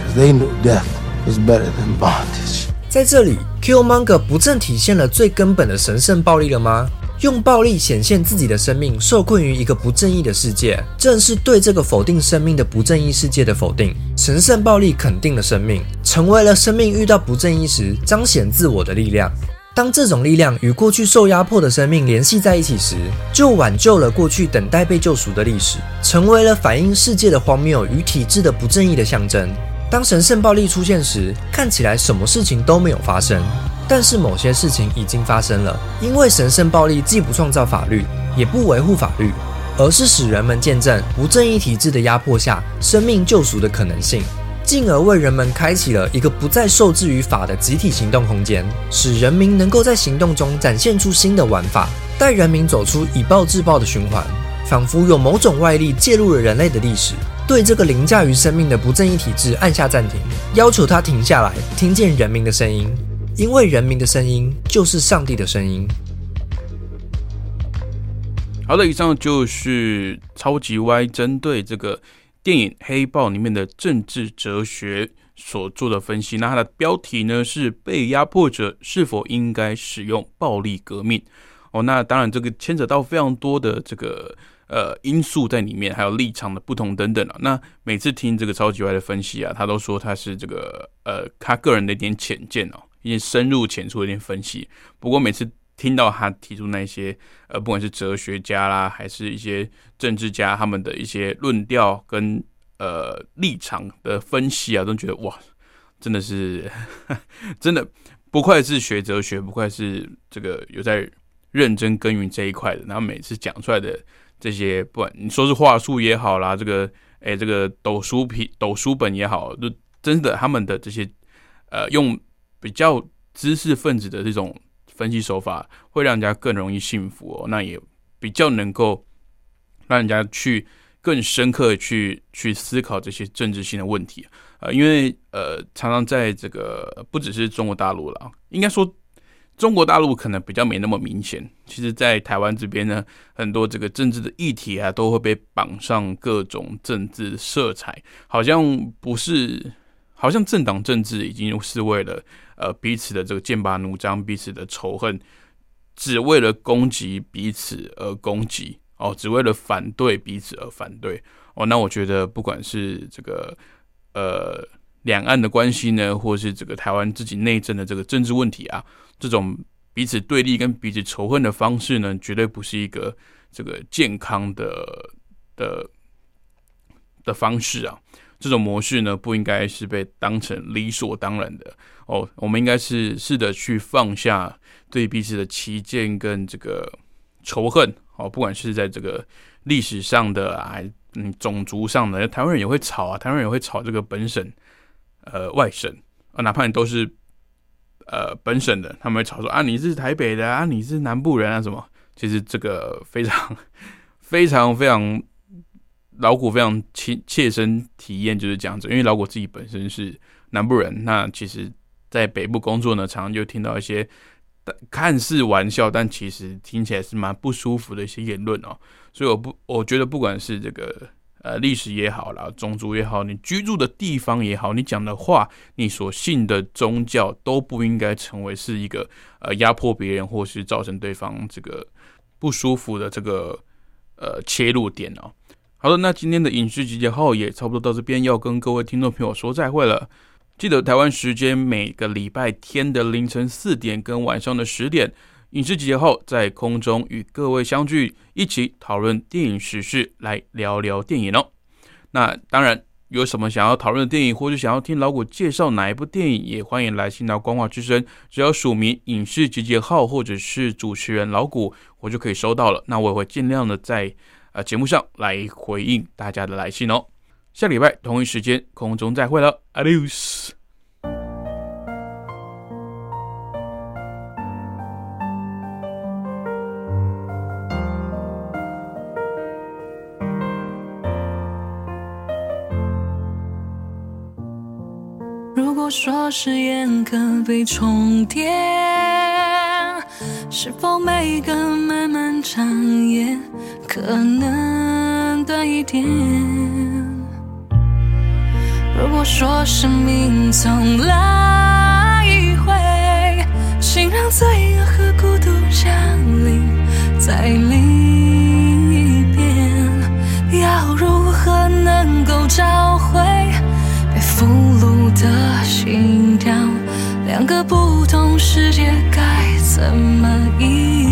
because they knew death was better than bondage. 在这里，Killmonger 不正体现了最根本的神圣暴力了吗？用暴力显现自己的生命，受困于一个不正义的世界，正是对这个否定生命的不正义世界的否定。神圣暴力肯定了生命，成为了生命遇到不正义时彰显自我的力量。当这种力量与过去受压迫的生命联系在一起时，就挽救了过去等待被救赎的历史，成为了反映世界的荒谬与体制的不正义的象征。当神圣暴力出现时，看起来什么事情都没有发生。但是某些事情已经发生了，因为神圣暴力既不创造法律，也不维护法律，而是使人们见证不正义体制的压迫下生命救赎的可能性，进而为人们开启了一个不再受制于法的集体行动空间，使人民能够在行动中展现出新的玩法，带人民走出以暴制暴的循环，仿佛有某种外力介入了人类的历史，对这个凌驾于生命的不正义体制按下暂停，要求它停下来，听见人民的声音。因为人民的声音就是上帝的声音。好的，以上就是超级 Y 针对这个电影《黑豹》里面的政治哲学所做的分析。那它的标题呢是“被压迫者是否应该使用暴力革命”。哦，那当然这个牵扯到非常多的这个呃因素在里面，还有立场的不同等等啊。那每次听这个超级 Y 的分析啊，他都说他是这个呃他个人的一点浅见哦。一些深入浅出的一点分析，不过每次听到他提出那些呃，不管是哲学家啦，还是一些政治家他们的一些论调跟呃立场的分析啊，都觉得哇，真的是 *laughs* 真的不愧是学哲学，不愧是这个有在认真耕耘这一块的。然后每次讲出来的这些，不管你说是话术也好啦，这个哎这个抖书皮抖书本也好，就真的他们的这些呃用。比较知识分子的这种分析手法，会让人家更容易信服哦。那也比较能够让人家去更深刻去去思考这些政治性的问题呃，因为呃，常常在这个不只是中国大陆了，应该说中国大陆可能比较没那么明显。其实，在台湾这边呢，很多这个政治的议题啊，都会被绑上各种政治色彩，好像不是。好像政党政治已经是为了呃彼此的这个剑拔弩张，彼此的仇恨，只为了攻击彼此而攻击哦，只为了反对彼此而反对哦。那我觉得不管是这个呃两岸的关系呢，或是这个台湾自己内政的这个政治问题啊，这种彼此对立跟彼此仇恨的方式呢，绝对不是一个这个健康的的的方式啊。这种模式呢，不应该是被当成理所当然的哦。我们应该是试着去放下对彼此的歧见跟这个仇恨哦。不管是在这个历史上的啊，嗯，种族上的，台湾人也会吵啊，台湾人也会吵这个本省呃外省啊，哪怕你都是呃本省的，他们会吵说啊，你是台北的啊，你是南部人啊，什么？其实这个非常非常非常。老谷非常切切身体验就是这样子，因为老谷自己本身是南部人，那其实，在北部工作呢，常常就听到一些看似玩笑，但其实听起来是蛮不舒服的一些言论哦。所以我不，我觉得不管是这个呃历史也好啦，种族也好，你居住的地方也好，你讲的话，你所信的宗教都不应该成为是一个呃压迫别人或是造成对方这个不舒服的这个呃切入点哦。好的，那今天的影视集结号也差不多到这边，要跟各位听众朋友说再会了。记得台湾时间每个礼拜天的凌晨四点跟晚上的十点，影视集结号在空中与各位相聚，一起讨论电影时事，来聊聊电影哦。那当然，有什么想要讨论的电影，或者想要听老谷介绍哪一部电影，也欢迎来信到光华之声，只要署名影视集结号或者是主持人老谷，我就可以收到了。那我也会尽量的在。啊，节目上来回应大家的来信哦。下礼拜同一时间空中再会了，Adios。果说誓言可被重叠，是否每个漫漫长夜可能短一点？如果说生命从来一回，请让罪恶和孤独降临在另一边，要如何能够找回被俘虏的心跳？两个不同世界该怎么依